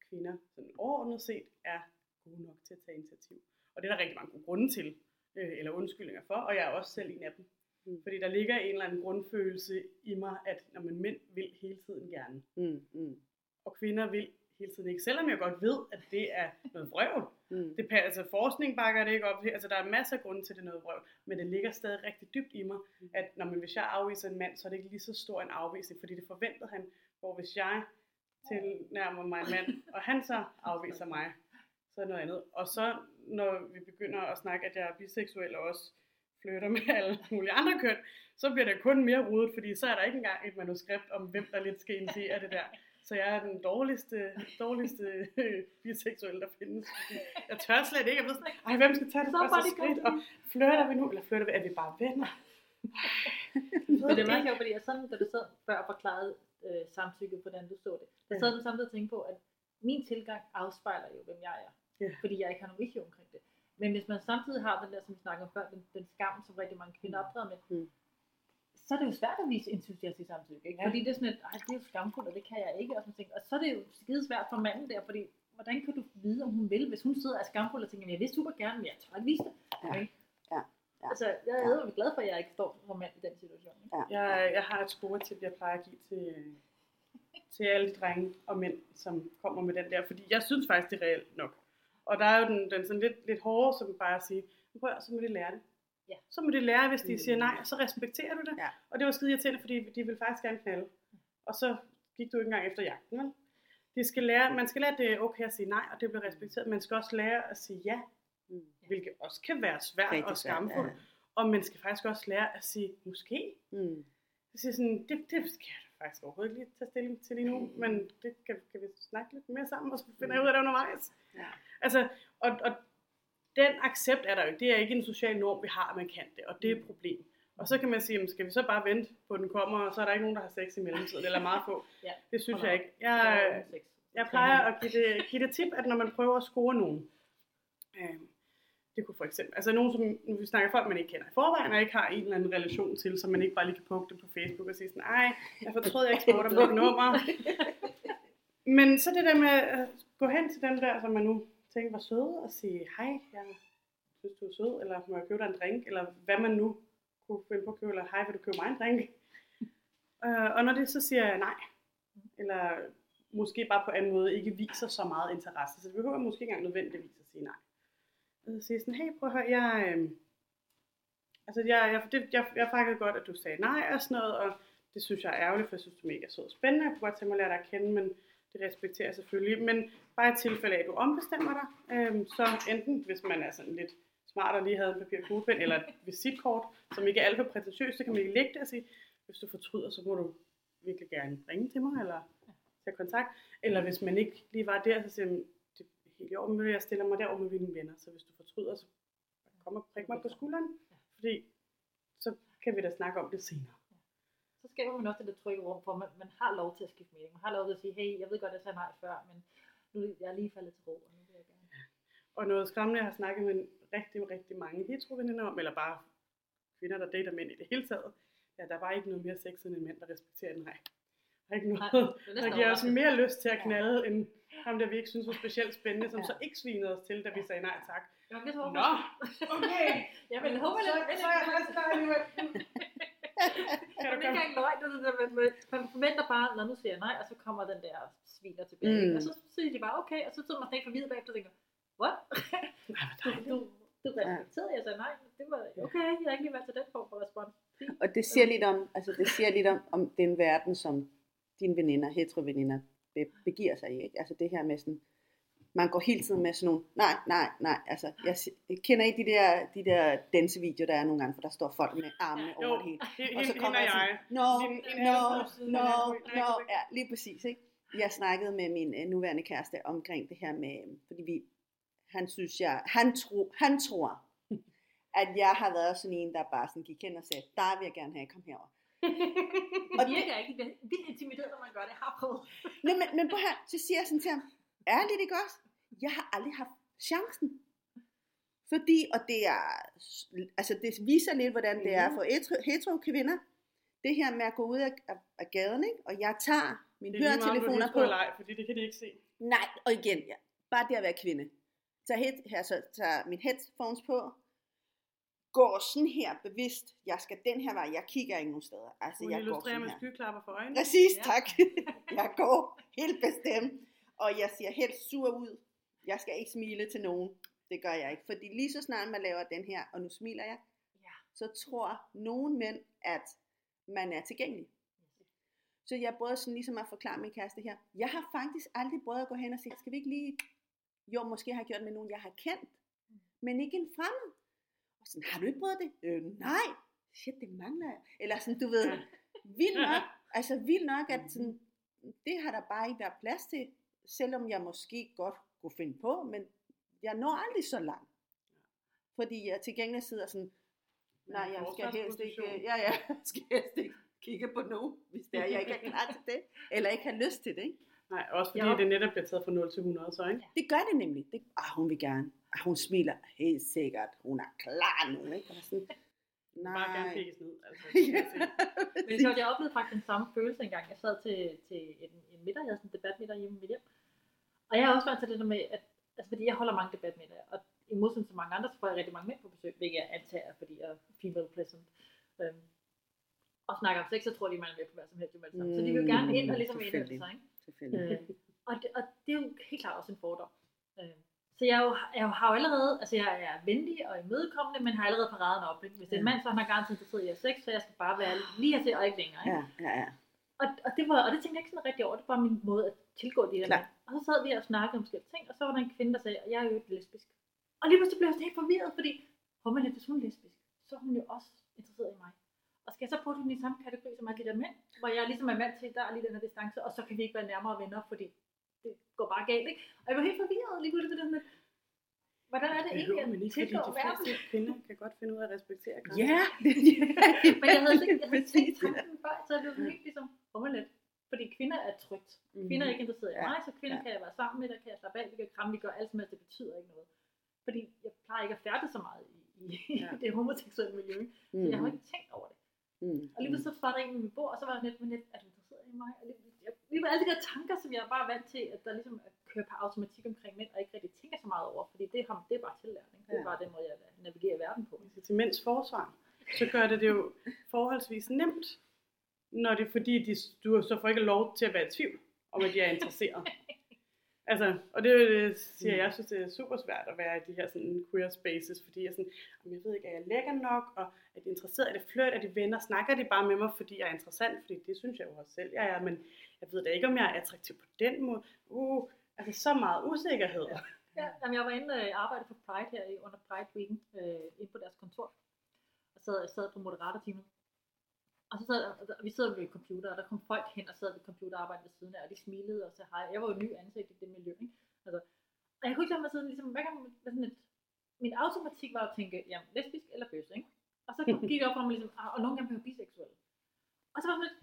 kvinder sådan overordnet set er gode nok til at tage initiativ. Og det er der rigtig mange gode grunde til, øh, eller undskyldninger for, og jeg er også selv en af dem. Mm. Fordi der ligger en eller anden grundfølelse i mig, at når man mænd vil hele tiden gerne, Mm, mm, og kvinder vil hele tiden ikke. Selvom jeg godt ved, at det er noget vrøvl. Mm. Det, altså forskning bakker det ikke op. Altså der er masser af grunde til, det noget vrøvl. Men det ligger stadig rigtig dybt i mig, at når man, hvis jeg afviser en mand, så er det ikke lige så stor en afvisning, fordi det forventede han. Hvor hvis jeg tilnærmer mig en mand, og han så afviser mig, så er det noget andet. Og så når vi begynder at snakke, at jeg er biseksuel og også flytter med alle mulige andre køn, så bliver det kun mere rodet, fordi så er der ikke engang et manuskript om, hvem der lidt skal initiere det der. Så jeg er den dårligste, dårligste *laughs* biseksuelle, der findes. Jeg tør slet ikke. Jeg ved sådan, ej, hvem skal tage det Somebody første skridt? Og flytter vi nu, eller flytter vi? Er vi bare venner? Men det er meget sjovt, fordi jeg sådan, da du sad før og forklarede øh, samtykke, hvordan du så det, der sad du samtidig og tænkte på, at min tilgang afspejler jo, hvem jeg er. Ja. Fordi jeg ikke har nogen issue omkring det. Men hvis man samtidig har den der, som vi snakkede om før, den, den skam, som rigtig mange kvinder optræder med, Mm. Så er det jo svært at vise entusiastisk samtykke. Ikke? Ja. Fordi det er sådan et, Ej, det er jo skamfuldt, og det kan jeg ikke. Og, sådan ting. og så er det jo skide svært for manden der, fordi hvordan kan du vide, om hun vil, hvis hun sidder og er skamfuld og tænker, "Men jeg vil super gerne, men jeg tør ikke vise det. Ja. Okay? Ja. Ja. Altså, jeg er ja. glad for, at jeg ikke står som mand i den situation. Ikke? Jeg, jeg har et scoretip, jeg plejer at give til, til alle de drenge og mænd, som kommer med den der. Fordi jeg synes faktisk, det er reelt nok. Og der er jo den, den sådan lidt, lidt hårde, som bare at sige, "Men prøv at, så må de lære det. Ja. Så må de lære, hvis de Mm. siger nej, så respekterer du det. Ja. Og det var skide irriterende, fordi de ville faktisk gerne knalde. Og så gik du ikke engang efter jagten, vel? De skal lære, man skal lære, at det er okay at sige nej, og det bliver respekteret. Man skal også lære at sige ja, Mm. hvilket også kan være svært Rigtig og skamfuldt. Og man skal faktisk også lære at sige måske. Mm. Jeg siger sådan, det, det skal jeg faktisk overhovedet ikke lige tage stilling til lige nu, men det kan, kan vi snakke lidt mere sammen, og så finder jeg ud af det undervejs. Ja. Altså, og, og den accept er der jo. Det er ikke en social norm, vi har, at man kan det, og det er et problem. Og så kan man sige, skal vi så bare vente på, at den kommer, og så er der ikke nogen, der har sex i mellemtiden, eller meget få. *laughs* Ja. Det synes jeg ikke. Jeg, Jeg, plejer at give det, give det tip, at når man prøver at score nogen, øh, det kunne for eksempel, altså nogen, som vi snakker folk, man ikke kender i forvejen, og ikke har en eller anden relation til, så man ikke bare lige kan dem på Facebook og sige sådan, ej, jeg fortrød, jeg ikke spurgte om *laughs* dit nummer. *laughs* Men så det der med at gå hen til dem der, som man nu tænke, var søde, og sige, hej, jeg synes, du er sød, eller må jeg købe dig en drink, eller hvad man nu kunne finde på at købe, eller hej, vil du købe mig en drink? *laughs* Øh, og når det så siger jeg nej, eller måske bare på en måde ikke viser så meget interesse, så det behøver måske ikke engang nødvendigvis at sige nej. Og så sige sådan, hey, prøv at høre, jeg, øh, altså jeg, jeg, det, jeg, jeg fakkede godt, at du sagde nej og sådan noget, og det synes jeg er ærgerligt, for jeg synes, du er mega sød og spændende, jeg kunne godt tænke mig at lære dig at kende, men det respekterer jeg selvfølgelig. Men bare i tilfælde af, at du ombestemmer dig, øhm, så enten, hvis man er sådan lidt smart og lige havde en papir og kuglepen, eller et visitkort, som ikke er alt for prætentiøst, så kan man lige lægge det og sige, hvis du fortryder, så må du virkelig gerne ringe til mig, eller tage kontakt. Eller hvis man ikke lige var der, så siger man, det er helt i orden, men jeg stiller mig derover med mine venner, så hvis du fortryder, så kom og prik mig på skulderen, fordi så kan vi da snakke om det senere. Så skaber man også det der trygge rum, for man, man har lov til at skifte mening. Man har lov til at sige, hey, jeg ved godt, at jeg sagde nej før, men nu er jeg lige faldet til ro, og nu vil jeg gerne. Og noget skræmmende, jeg har snakket med rigtig, rigtig mange hetero-veninder om, eller bare kvinder, der dater mænd i det hele taget, ja, der er bare ikke noget mere sex end en mand, der respekterer en nej. Der er ikke Nej, noget, er der giver os mere lyst til at knalde, end ham, der vi ikke synes var specielt spændende, som Ja. så ikke svinede os til, da vi sagde nej tak. Jeg så Nå, okay. *laughs* jeg vil håbe, så, at så er jeg faktisk klar alligevel. Kan du ikke engang løgn, det er der med- man forventer bare, når nu siger jeg nej, og så kommer den der sviner tilbage. Mm. Og så siger de bare, okay, og så sidder man sådan forvirret bagefter og tænker, what? Nej, hvor Du, dejligt. du, du respekterede, jeg sagde nej, det var okay, jeg har ikke lige været til den form for respons. Og det siger lidt om, altså det siger lidt om, om den verden, som dine veninder, hetero-veninder, be- begiver sig i. Ikke? Altså det her med sådan, man går hele tiden med sådan nogle, nej, nej, nej, altså jeg, jeg kender ikke de der, de der dansevideoer, der er nogle gange, for der står folk med armene over det hele. *laughs* Og så kommer jeg sådan, no, no, på no, på- no, ja, lige præcis, ikke? Jeg snakkede med min øh, nuværende kæreste omkring det her med, fordi vi, han synes jeg, han, tro, han tror, at jeg har været sådan en, der bare sådan gik hen og sagde, der vil jeg gerne have, kom herover. *laughs* Det virker ikke. Vildt intimideret, når man gør det. Jeg har prøvet. Nå, men, men prøv her, så siger jeg sådan til ham, ærligt ikke også? Jeg har aldrig haft chancen. Fordi, og det er, altså det viser lidt, hvordan det er for hetero, kvinder. Det her med at gå ud af, af, af gaden, ikke? og jeg tager mine Det er lige du høretelefoner er på. på eller ej, fordi det kan de ikke se. Nej, og igen, ja. bare det at være kvinde. Tag, head, altså, tag min headphones på, går sådan her bevidst, jeg skal den her vej, jeg kigger ikke nogen steder. Altså, Hun jeg går illustrerer sådan med her. skyklapper for øjnene. Præcis, Ja. tak. *laughs* jeg går helt bestemt, og jeg ser helt sur ud. Jeg skal ikke smile til nogen. Det gør jeg ikke, fordi lige så snart man laver den her, og nu smiler jeg, Ja. så tror nogle mænd, at man er tilgængelig. Så jeg prøvede sådan ligesom at forklare min kæreste her. Jeg har faktisk aldrig prøvet at gå hen og sige, skal vi ikke lige... Jo, måske har jeg gjort med nogen, jeg har kendt, men ikke en fremmed. Og sådan, har du ikke prøvet det? Øh, nej. Shit, det mangler jeg. Eller sådan, du ved, vildt nok. Altså vildt nok, at sådan, det har der bare ikke været plads til, selvom jeg måske godt kunne finde på, men jeg når aldrig så langt. Fordi jeg til gengæld sidder sådan, nej, jeg skal helst ikke, Forsvarsposition. ja, ja, *laughs* jeg skal helst ikke kigge på nogen, hvis det er, jeg ikke er klar til det, eller ikke har lyst til det. Ikke? Nej, også fordi Ja. det netop bliver taget fra 0 til 100, så ikke? Det gør det nemlig. Det, ah, hun vil gerne. Ah, hun smiler helt sikkert. Hun er klar nu. Ikke? Og sådan, nej. Bare gerne pikkes ned. Altså, *laughs* se. Men det sjovt, jeg oplevede faktisk den samme følelse engang. Jeg sad til, til en, en middag, jeg havde sådan en debatmiddag hjemme i mit hjem. Og jeg har også været til det der med, at altså fordi jeg holder mange debatmiddage, og i modsætning til mange andre, så får jeg rigtig mange mænd på besøg, hvilket jeg antager, er, fordi jeg er female pleasant. Øhm, og snakker om sex, så tror de, man er med på hvad som helst. samme. Så de vil jo gerne ind og ligesom Selvfølgelig. sig. Ikke? Selvfølgelig. Øh, og, det, og det er jo helt klart også en fordom. Øh, så jeg, er jo, jeg har jo allerede, altså jeg er venlig og imødekommende, men har allerede paraderne op. Ikke? Hvis det er en mand, så er han garanteret interesseret i sex, så jeg skal bare være lige hertil og ikke længere. Ikke? Ja, ja, ja. Og, og, det var, og det tænkte jeg ikke sådan rigtig over, det var min måde at tilgå de her Klar. Og så sad vi og snakkede om forskellige ting, og så var der en kvinde, der sagde, at jeg er jo ikke lesbisk. Og lige pludselig blev jeg sådan helt forvirret, fordi, hvor man hvis hun er lesbisk, så er hun jo også interesseret i mig. Og skal jeg så putte hende i samme kategori som alle de der mænd, hvor jeg ligesom er vant til, der er lige den her distance, og så kan vi ikke være nærmere venner, fordi det går bare galt, ikke? Og jeg var helt forvirret lige pludselig ved det lidt, hvordan er det egentlig, Behøver man at ikke, fordi de verden? fleste kvinder kan godt finde ud af at respektere *laughs* grænser. Ja, *laughs* Men jeg havde ikke, jeg havde ikke tænkt tanken før, så jeg blev sådan helt ligesom, lidt. Fordi kvinder er trygt. Mhm. Kvinder er ikke interesseret i Ja. mig, så kvinder Ja. kan jeg være sammen med, der kan jeg slappe af, vi kan kramme, vi gør alt som helst, det betyder ikke noget. Fordi jeg plejer ikke at færdes så meget i, i Ja. det homoseksuelle miljø, så jeg har ikke tænkt over det. Mm. Og lige så var der en ved mit bord, og så var jeg net, men net, er du interesseret i mig? Og lige, jeg, lige var alle de der tanker, som jeg er bare vant til, at der ligesom er kører på automatik omkring mænd, og ikke rigtig tænker så meget over, fordi det, har, det er bare tillæring. Det er Ja. bare den måde, jeg navigerer i verden på. Altså, til mænds forsvar, så gør det det jo forholdsvis nemt, når det er fordi, de, du så får ikke lov til at være i tvivl om, at de er interesseret. Altså, og det øh, siger jeg, jeg synes, det er super svært at være i de her sådan, queer spaces, fordi jeg, sådan, "Jamen, jeg ved ikke, er jeg lækker nok, og er de interesseret, er det flirt, er de venner, snakker de bare med mig, fordi jeg er interessant, fordi det synes jeg jo også selv, jeg er, men jeg ved da ikke, om jeg er attraktiv på den måde. Uh, altså så meget usikkerhed. Ja, jamen, jeg var inde og arbejde på Pride her i- under Pride Weeken, øh, inde på deres kontor, og sad, sad på moderatorteamet. Og så sad, og vi sidder ved computer, og der kom folk hen og sad ved computerarbejde ved siden af, og de smilede og sagde hej. Jeg var jo ny ansigt i det miljø, ikke? Altså, og jeg kunne ikke lade mig sådan, ligesom, hvad kan man, hvad sådan et, min automatik var at tænke, jamen, lesbisk eller bøsse, ikke? Og så *laughs* gik det op for mig ligesom, "Ah, og nogle gange blev jeg biseksuel. Og så var jeg sådan lidt,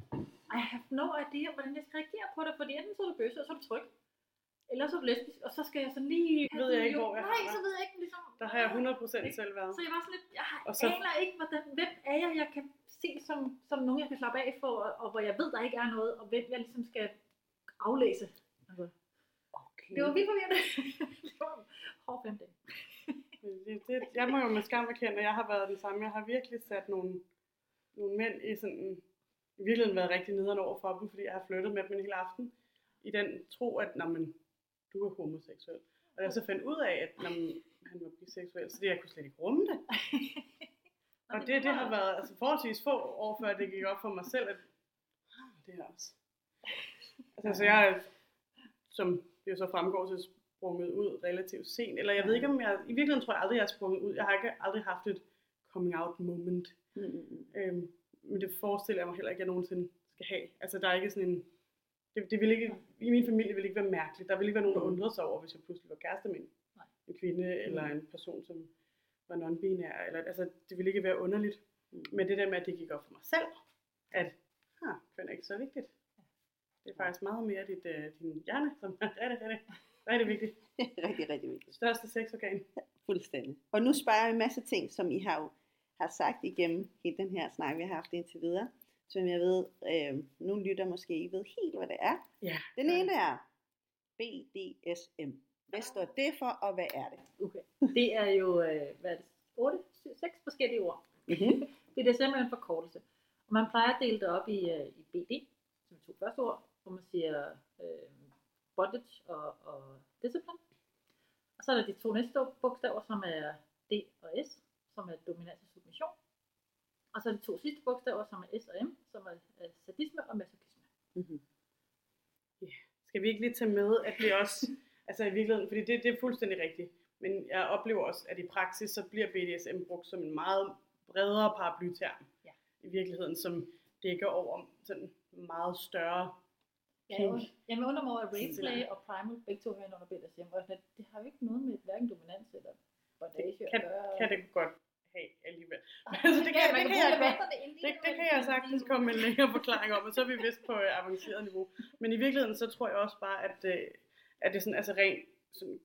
I have no idea, hvordan jeg skal reagere på det, fordi enten så er du bøsse, og så er du tryg, eller så er du lesbisk, og så skal jeg sådan lige... Ved jeg ikke, hvor jeg Nej, så ved jeg ikke, ligesom... Der har jeg 100% selv været. Så jeg var sådan lidt, jeg Og så- aner ikke, hvordan, hvem er jeg, jeg kan se som, som nogen, jeg kan slappe af for, og, og hvor jeg ved, der ikke er noget, og hvem jeg ligesom skal aflæse. Det var vildt forvirrende. det *laughs* var hård fem dage. Det, det, jeg må jo med skam erkende, at jeg har været den samme. Jeg har virkelig sat nogle, nogle mænd i sådan, i virkeligheden været rigtig nederen over for dem, fordi jeg har flyttet med dem en hel aften, i den tro, at når man, du er homoseksuel. Og jeg så fandt ud af, at når man, han var biseksuel, så det, jeg kunne slet ikke rumme det. *laughs* Og det, det har været altså, forholdsvis få år før, det gik op for mig selv, at "Ah, det er også. Altså, så jeg er, som det jo så fremgår til, sprunget ud relativt sent. Eller jeg ved ikke, om jeg... I virkeligheden tror jeg aldrig, jeg er sprunget ud. Jeg har ikke, aldrig haft et coming out moment. Mm, mm, mm. Øhm, men det forestiller jeg mig heller ikke, at jeg nogensinde skal have. Altså, der er ikke sådan en... Det, det vil ikke, I min familie vil ikke være mærkeligt. Der vil ikke være nogen, der undrede sig over, hvis jeg pludselig var kæreste med en, Nej. en kvinde, eller en person, som var non-binær. Eller, altså, det ville ikke være underligt. Mm. Men det der med, at det gik op for mig selv, at ah, køn er ikke så vigtigt. Det er faktisk meget mere dit, øh, din hjerne, som er rigtig, rigtig, rigtig vigtigt. rigtig, rigtig vigtigt. Største sexorgan. Fuldstændig. Og nu spørger jeg en masse ting, som I har, jo- har sagt igennem hele den her snak, vi har haft indtil videre. Som jeg ved, øh, nogle lytter måske ikke ved helt, hvad det er. Ja. Den ene er BDSM. Hvad står det for, og hvad er det? Okay. Det er jo, øh, hvad er det, 8, 6 forskellige ord. *laughs* Mm-hmm. Det er simpelthen en forkortelse. Og man plejer at dele det op i, øh, i BD, som er to første ord, hvor man siger øh, bondage og, og discipline. Og så er der de to næste bogstaver, som er D og S, som er dominans og submission. Og så er de to sidste bogstaver, som er S og M, som er øh, sadisme og masochisme. Mm-hmm. Skal vi ikke lige tage med, at det også, *laughs* altså i virkeligheden, fordi det, det er fuldstændig rigtigt, men jeg oplever også, at i praksis, så bliver BDSM brugt som en meget bredere paraplyterm. Ja. I virkeligheden, som dækker over sådan meget større Jeg, Kink. und- jeg undrer mig over, at. Rainplay og Primal begge to hører under og sådan, at det har jo ikke noget med hverken dominans eller bondage kan, at gøre. kan det godt have alligevel. *laughs* Ej, Altså, det kan- man det kan jeg godt- Det, det kan jeg sagtens komme med en længere forklaring om, og så er vi vist på øh, avanceret niveau. Men i virkeligheden, så tror jeg også bare, at, øh, at det er sådan, altså rent sådan,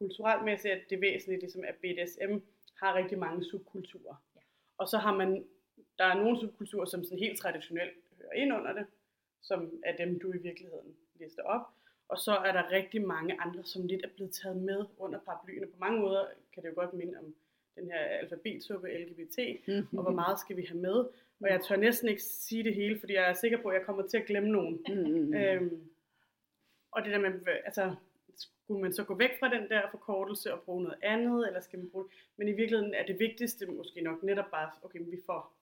kulturelt mæssigt, at det væsentligt, ligesom at BDSM har rigtig mange subkulturer. Ja. Og så har man, der er nogle subkulturer, som sådan helt traditionelt hører ind under det, som er dem, du i virkeligheden lister op. Og så er der rigtig mange andre, som lidt er blevet taget med under paraplyen. Og på mange måder kan det jo godt minde om den her alfabetsuppe LGBT, Mm-hmm. og hvor meget skal vi have med. Og jeg tør næsten ikke sige det hele, fordi jeg er sikker på, at jeg kommer til at glemme nogen. Mm-hmm. Øhm, og det der med, altså, skulle man så gå væk fra den der forkortelse og bruge noget andet, eller skal man bruge Men i virkeligheden er det vigtigste måske nok netop bare, okay, vi får,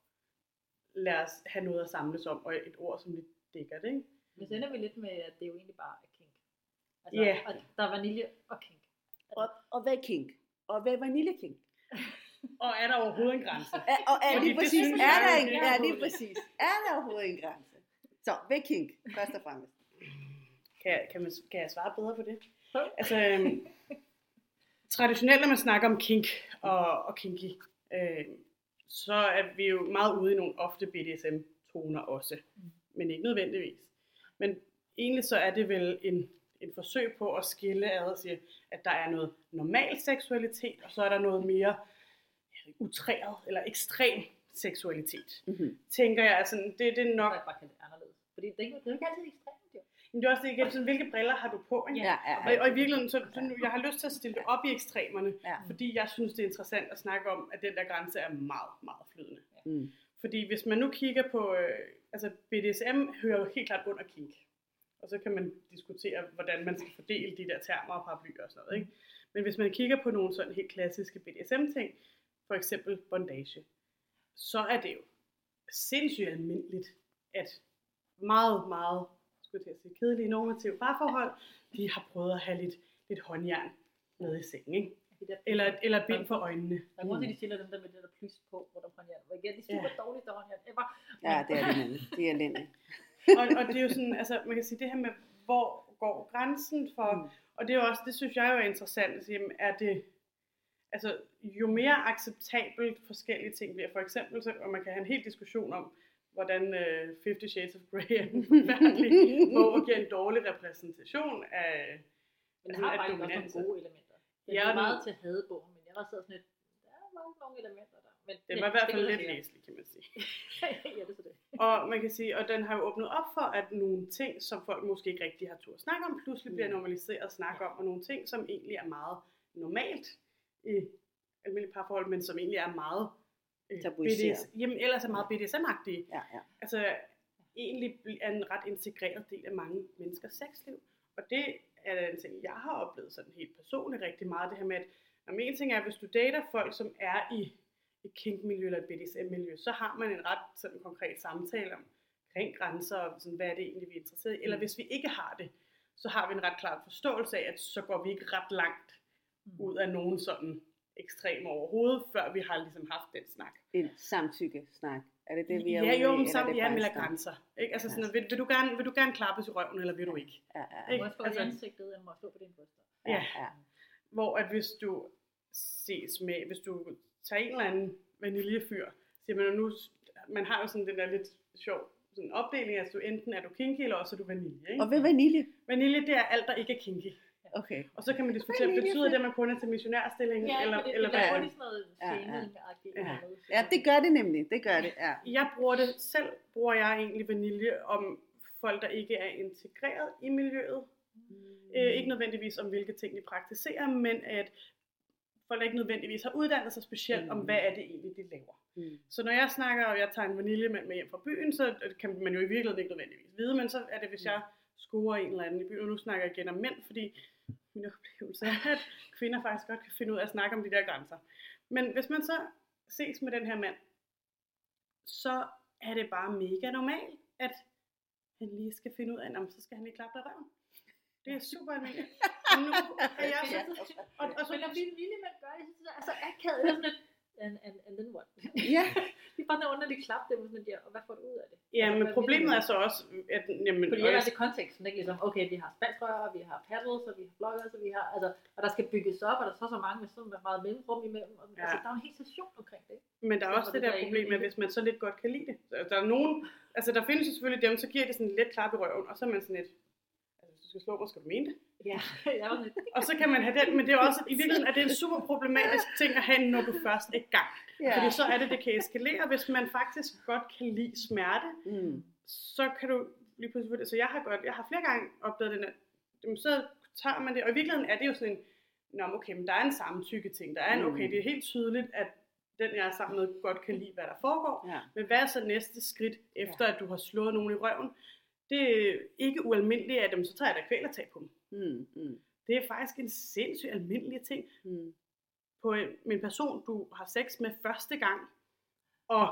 lad os have noget at samles om, og et ord, som lidt dækker det, ikke? Men så ender vi lidt med, at det jo egentlig bare er kink. Altså, Ja. og der er vanilje og kink. Og, og hvad er kink? Og hvad er vaniljekink? Og er der overhovedet en grænse? Er, og er Fordi lige det præcis, synes er der en, det ja, er lige overhovedet. præcis. Er der overhovedet en grænse? Så, hvad kink, først og fremmest? Kan, jeg- kan, man, kan jeg svare bedre på det? Altså, øhm, traditionelt, når man snakker om kink og, og kinky, øh, så er vi jo meget ude i nogle ofte BDSM-toner også. Mm. Men ikke nødvendigvis. Men egentlig så er det vel en, en forsøg på at skille ad og sige, at der er noget normal seksualitet, og så er der noget mere utræret eller ekstrem seksualitet. Mm-hmm. Tænker jeg, altså, det, det er nok... jeg bare kalde det anderledes. Fordi det er, ikke, det er ikke altid ekstremt, jo. Men det er også det igen, sådan, hvilke briller har du på? Ikke? Ja, ja, Og, og i virkeligheden, så, så nu, jeg har lyst til at stille det op i ekstremerne, Ja. fordi jeg synes, det er interessant at snakke om, at den der grænse er meget, meget flydende. Mm. Fordi hvis man nu kigger på, øh, altså BDSM hører jo helt klart under kink. Og så kan man diskutere, hvordan man skal fordele de der termer og paraplyer og sådan noget. Ikke? Men hvis man kigger på nogle sådan helt klassiske BDSM-ting, for eksempel bondage, så er det jo sindssygt almindeligt, at meget, meget, skulle jeg til at sige, kedelige normative parforhold, de har prøvet at have lidt, lidt håndjern med i sengen, ikke? De der Eller, eller bind for øjnene. Der er grund til, at de stiller dem der med det der plys på, hvor der håndjern. Hvor igen, de super Ja. dårligste håndjern ever. Ja, det er det. Det er elendigt. og, og det er jo sådan, altså man kan sige det her med, hvor går grænsen for, Mm. mm. og det er jo også, det synes jeg jo er interessant at sige, jamen, er det, altså jo mere acceptabelt forskellige ting bliver, for eksempel, så, og man kan have en hel diskussion om, hvordan uh, Fifty Shades of Grey er en forfærdelig *laughs* bog og giver en dårlig repræsentation af, Men Altså, der har at faktisk også dominans nogle gode elementer. Den Ja, ja, er meget til hadebogen, men jeg var sådan lidt, der var jo nogle elementer der. Men, den var i hvert fald lidt læselig, kan man sige. *laughs* ja, det er så det. Og man kan sige, og den har jo åbnet op for, at nogle ting, som folk måske ikke rigtig har tur at snakke om, pludselig bliver Mm. normaliseret at snakke om, og nogle ting, som egentlig er meget normalt i almindelige parforhold, men som egentlig er meget øh, Tabuiseret. BDS, jamen ellers er meget BDSM-agtige. Ja, ja. Altså egentlig er en ret integreret del af mange menneskers sexliv. Og det er en ting, jeg har oplevet sådan helt personligt rigtig meget, det her med, at når en ting er, hvis du dater folk, som er i et kink-miljø eller et BDSM-miljø, så har man en ret sådan konkret samtale om omkring grænser, og sådan, hvad er det egentlig, vi er interesseret i. Eller Mm. hvis vi ikke har det, så har vi en ret klar forståelse af, at så går vi ikke ret langt Mm. ud af nogen sådan ekstrem overhovedet, før vi har ligesom haft den snak. En samtykke-snak. Er det det, vi er ja, jo, men eller sammen, ja, snak? grænser. Ikke? Altså Ja. sådan, vil, vil, du gerne, vil du gerne klappes i røven, eller vil du ikke? Ja, ja, Ikke? må slå Altså- i ansigtet, eller må slå på dine bryster. ja, Ja. ja. Hvor at hvis du ses med, hvis du tager en eller anden vaniljefyr, siger man, nu, man har jo sådan den der lidt sjov sådan opdeling, altså du enten er du kinky, eller også er du vanilje. Ikke? Og hvad vanilje? Vanilje, det er alt, der ikke er kinky. Okay. Og så kan man diskutere, Vanilje, betyder det, at man kun er til missionærstilling, Ja, eller, det, eller det hvad er det? sådan noget Ja, ja. Ja. Ja, det gør det nemlig. Det gør det, ja. Jeg bruger det, selv bruger jeg egentlig vanilje om folk, der ikke er integreret i miljøet. Øh, ikke nødvendigvis om, hvilke ting de praktiserer, men at folk der ikke nødvendigvis har uddannet sig specielt om, Mm. hvad er det egentlig, de laver. Mm. Så når jeg snakker, og jeg tager en vaniljemand med hjem fra byen, så kan man jo i virkeligheden ikke nødvendigvis vide, men så er det, hvis jeg scorer en eller anden i byen, og nu snakker jeg igen om mænd, fordi min *laughs* oplevelse at kvinder faktisk godt kan finde ud af at snakke om de der grænser. Men hvis man så ses med den her mand, så er det bare mega normalt, at han lige skal finde ud af, at så skal han lige klappe dig røven. Det er super almindeligt. Og nu er jeg *laughs* så... Og, og så, Men når vilde vilde mænd gør det, så er det så Det and, and, and then what? Ja. *laughs* det er bare noget underligt klap, det sådan ja, og hvad får du ud af det? ja, Altså, men problemet er så også, at jamen, Fordi jeg er i konteksten, ikke ligesom, okay, vi har spanskrør, vi har paddles, og vi har bloggers, og vi har, altså, og der skal bygges op, og der er så så mange med sådan meget mellemrum imellem, og, Ja. altså, der er en hel station omkring det. men der er så også var det det der der problem med, hvis man så lidt godt kan lide det. Så Der er nogen, altså der findes jo selvfølgelig dem, så giver det sådan lidt klap i røven, og så er man sådan lidt, altså skal slå mig, skal du mene det? Ja, Og så kan man have den, men det er også, i virkeligheden er det en super problematisk ting at have, når du først er i gang. Ja. Fordi så er det, det kan eskalere, hvis man faktisk godt kan lide smerte, Mm. så kan du lige pludselig, så jeg har godt, jeg har flere gange opdaget den, at så tager man det, og i virkeligheden er det jo sådan en, Nå, okay, men der er en samtykke ting, der er en, okay, Mm. det er helt tydeligt, at den jeg er sammen med godt kan lide, hvad der foregår, Ja. men hvad er så næste skridt, efter at du har slået nogen i røven? Det er ikke ualmindeligt, at dem, så tager jeg da kvælertag på dem. Mm. Mm. Det er faktisk en sindssygt almindelig ting Mm. på en, med en person, du har sex med første gang, og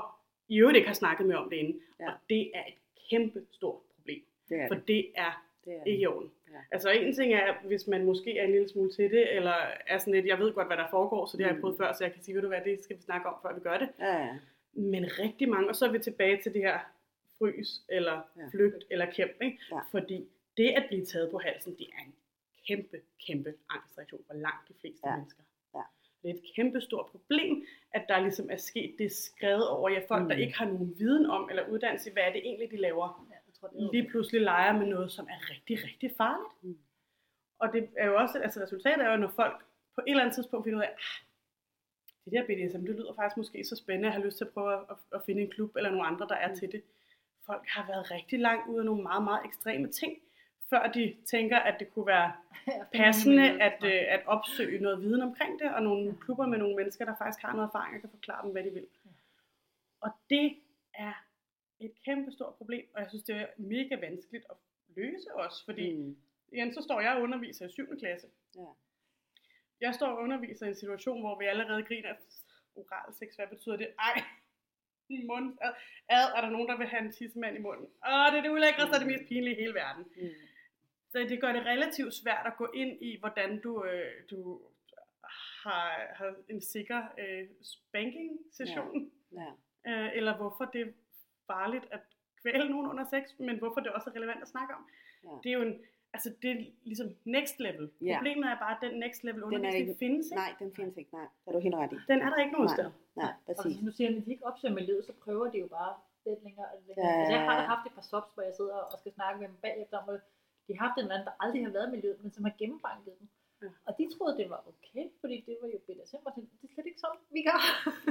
i øvrigt ikke har snakket med om det inden. Ja. Og det er et kæmpe stort problem, Det er for det. det er det, er ikke i orden. Ja. Altså en ting er, hvis man måske er en lille smule til det, eller er sådan lidt, jeg ved godt, hvad der foregår, så det har jeg Mm. prøvet før, så jeg kan sige, ved du hvad, det skal vi snakke om, før vi gør det. Ja. Men rigtig mange, og så er vi tilbage til det her frys, eller Ja. flygt, eller kæmp, ikke? Ja. Fordi det at blive taget på halsen, det er en kæmpe, kæmpe angstreaktion for langt de fleste Ja. mennesker. Ja. Det er et kæmpe stort problem, at der ligesom er sket det skrevet over jer folk, mm. der ikke har nogen viden om, eller uddannelse i, hvad er det egentlig, de laver, ja, jeg tror, det er lige pludselig leger med noget, som er rigtig, rigtig farligt. Mm. Og det er jo også, altså resultatet er jo, når folk på et eller andet tidspunkt finder ud af, ah, det der BDSM, det lyder faktisk måske så spændende, jeg har lyst til at prøve at, at finde en klub eller nogle andre, der er Mm. til det. Folk har været rigtig langt ude af nogle meget, meget ekstreme ting, før de tænker, at det kunne være passende at, øh, at opsøge noget viden omkring det, og nogle klubber med nogle mennesker, der faktisk har noget erfaring og kan forklare dem, hvad de vil. Ja. Og det er et kæmpe stort problem, og jeg synes, det er mega vanskeligt at løse også, fordi Mm. igen, så står jeg og underviser i 7. klasse. Ja. Jeg står og underviser i en situation, hvor vi allerede griner, oral sex, hvad betyder det? Ej, mund, ad, ad, er der nogen, der vil have en tissemand i munden? Åh, det er det ulækreste og det mest pinlige i hele verden. Mm. Så det gør det relativt svært at gå ind i, hvordan du, øh, du har, har en sikker øh, spanking-session, Ja. øh, eller hvorfor det er farligt at kvæle nogen under sex, men hvorfor det også er relevant at snakke om. Ja. Det er jo en, altså det er ligesom next level. Ja. Problemet er bare, at den next level Den er undervisning ikke, findes ikke. nej, den findes ikke. Nej, det er du helt ret i. Den er der ikke nogen Nej. steder. Nej, Og præcis. hvis nu siger, at de ikke opsøger miljøet, så prøver de jo bare lidt længere. og længere. Ja. Altså, jeg har da haft et par subs, hvor jeg sidder og skal snakke med dem bagefter om, at de har haft en eller anden, der aldrig har været i miljøet, men som har gennembanket dem. Ja. Og de troede, det var okay, fordi det var jo BDSM, og sådan, det er slet ikke sådan, vi gør.